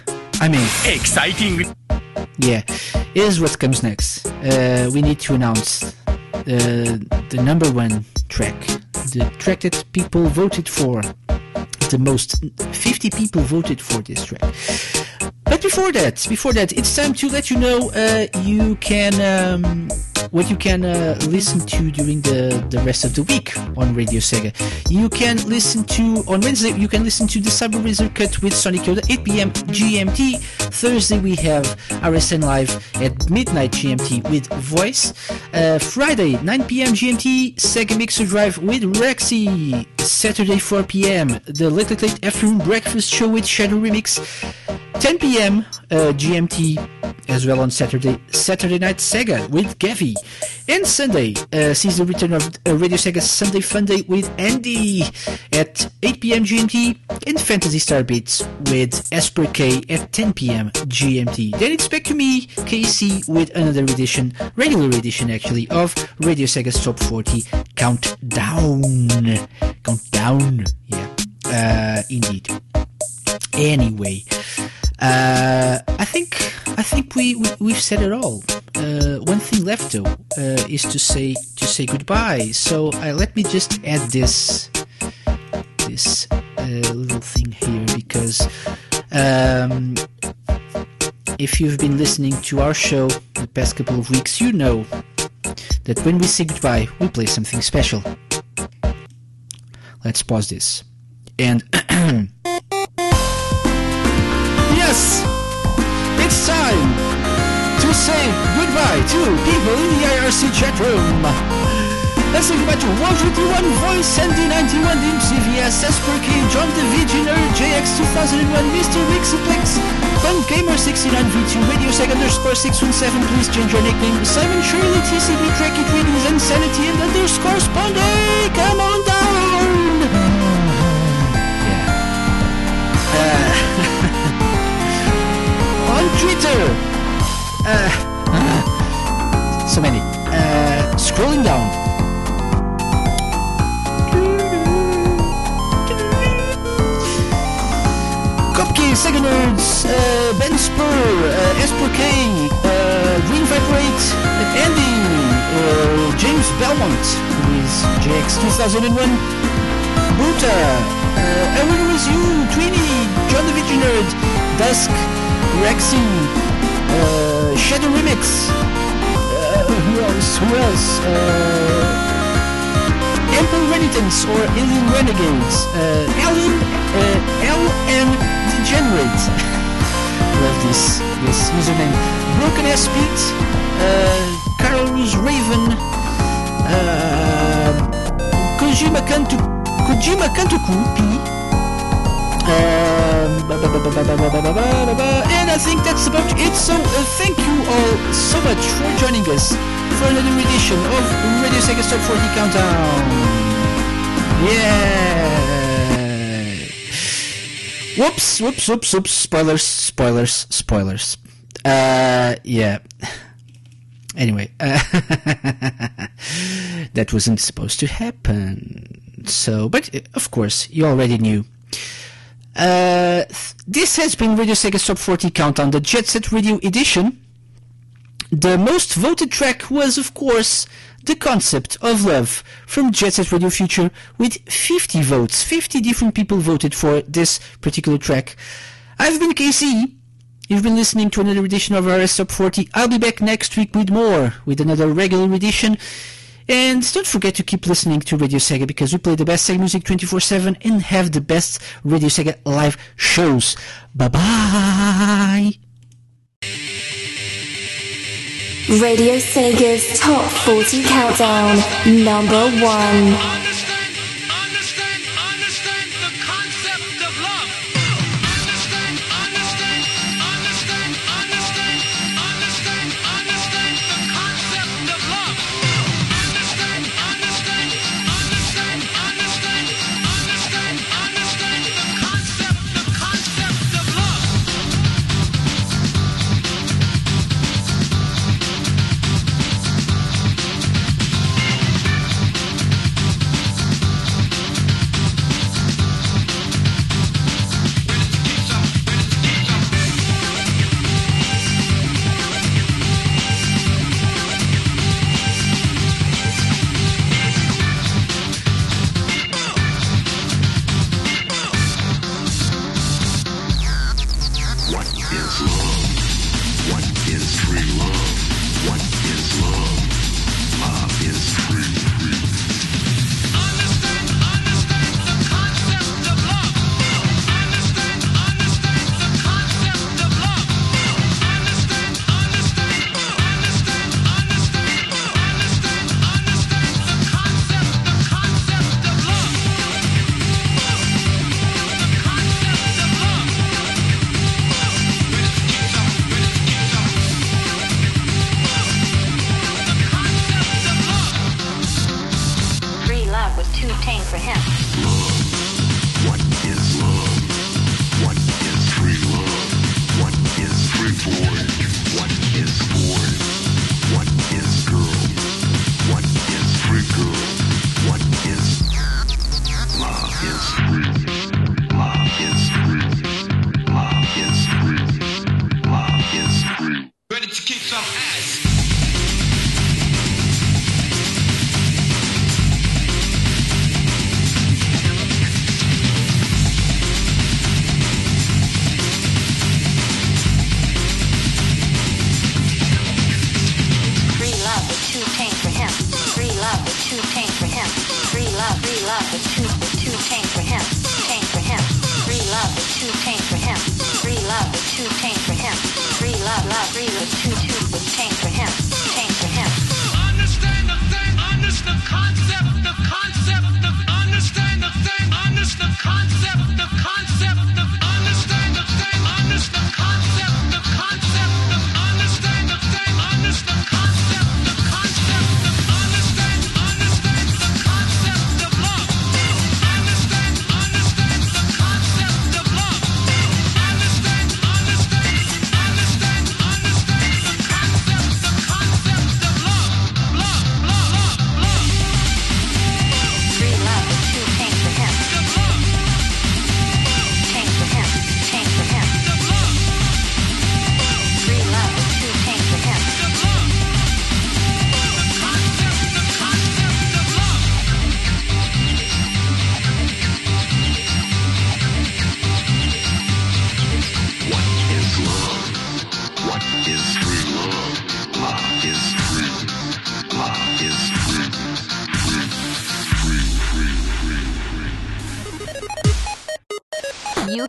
I mean, exciting. Yeah, is what comes next. Uh, we need to announce uh, the number one track, the track that people voted for. The most 50 people voted for this track. But before that, before that, it's time to let you know uh, you can um, what you can uh, listen to during the, the rest of the week on Radio Sega. You can listen to on Wednesday. You can listen to the Cyber Razor Cut with Sonic Yoda 8 p.m. GMT. Thursday we have RSN Live at midnight GMT with Voice. Uh, Friday 9 p.m. GMT Sega Mixer Drive with Rexy. Saturday 4 p.m. the Late Late Late Afternoon Breakfast Show with Shadow Remix. 10 p.m. Uh, GMT as well on Saturday Saturday Night Sega with Gavi. And Sunday uh, sees the return of uh, Radio Sega Sunday Fun Day with Andy at 8 p.m. GMT and Phantasy Star Beats with Esper K at 10 p.m. GMT. Then it's back to me, KC, with another edition, regular edition actually, of Radio Sega's Top 40 Countdown. Countdown, yeah, uh, indeed. Anyway, uh, I think I think we, we we've said it all. Uh, one thing left though uh, is to say to say goodbye. So uh, let me just add this this uh, little thing here because um, if you've been listening to our show the past couple of weeks, you know that when we say goodbye, we play something special. Let's pause this and. [CLEARS THROAT] Yes! It's time to say goodbye to people in the IRC chat room. Let's goodbye to Wolf51, Voice, Sandy91, Dim CVS, Esperky, John the Virginer, JX2001, Mr. Mixiplex, Fun Gamer 69V2, Radio Sega underscore 617, please change your nickname, Simon Shirley, TCB, Tracky Tweetings, Insanity, and underscore Sponday, come on down! Yeah. Uh, [LAUGHS] Twitter. Uh, so many. Uh, scrolling down. Cupcake, Sega Nerds, uh, Ben Spur, uh, Esper K, uh, Green Vibrate, Andy, uh, James Belmont, who is JX 2001, Buta, uh, Everyone Was You, Tweeny, John the Vision Nerd, Dusk, Rexy, uh, Shadow Remix, uh, who else, who else, uh, Ample Renitence or Alien Renegades, uh, Alan, uh, LN Degenerate, [LAUGHS] love this, this username, Broken Ass Pete, uh, Carlos Raven, uh, Kojima Kantu, Kojima Kantoku P, and I think that's about it. So uh, thank you all so much for joining us for another edition of Radio Sega Top 40 Countdown. Yeah. Whoops, whoops, whoops, whoops. Spoilers, spoilers, spoilers. Uh, yeah. Anyway, uh, [LAUGHS] that wasn't supposed to happen. So, but uh, of course, you already knew. Uh, this has been Radio Sega's Top 40 Countdown, the Jet Set Radio edition. The most voted track was, of course, The Concept of Love from Jet Set Radio Future with 50 votes. 50 different people voted for this particular track. I've been KC. You've been listening to another edition of RS Top 40. I'll be back next week with more, with another regular edition. And don't forget to keep listening to Radio Sega because we play the best Sega music 24-7 and have the best Radio Sega live shows. Bye bye! Radio Sega's Top 40 Countdown, number one.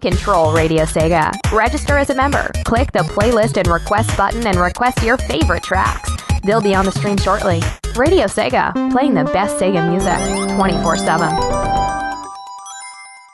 control Radio Sega. Register as a member. Click the playlist and request button and request your favorite tracks. They'll be on the stream shortly. Radio Sega, playing the best Sega music 24 7.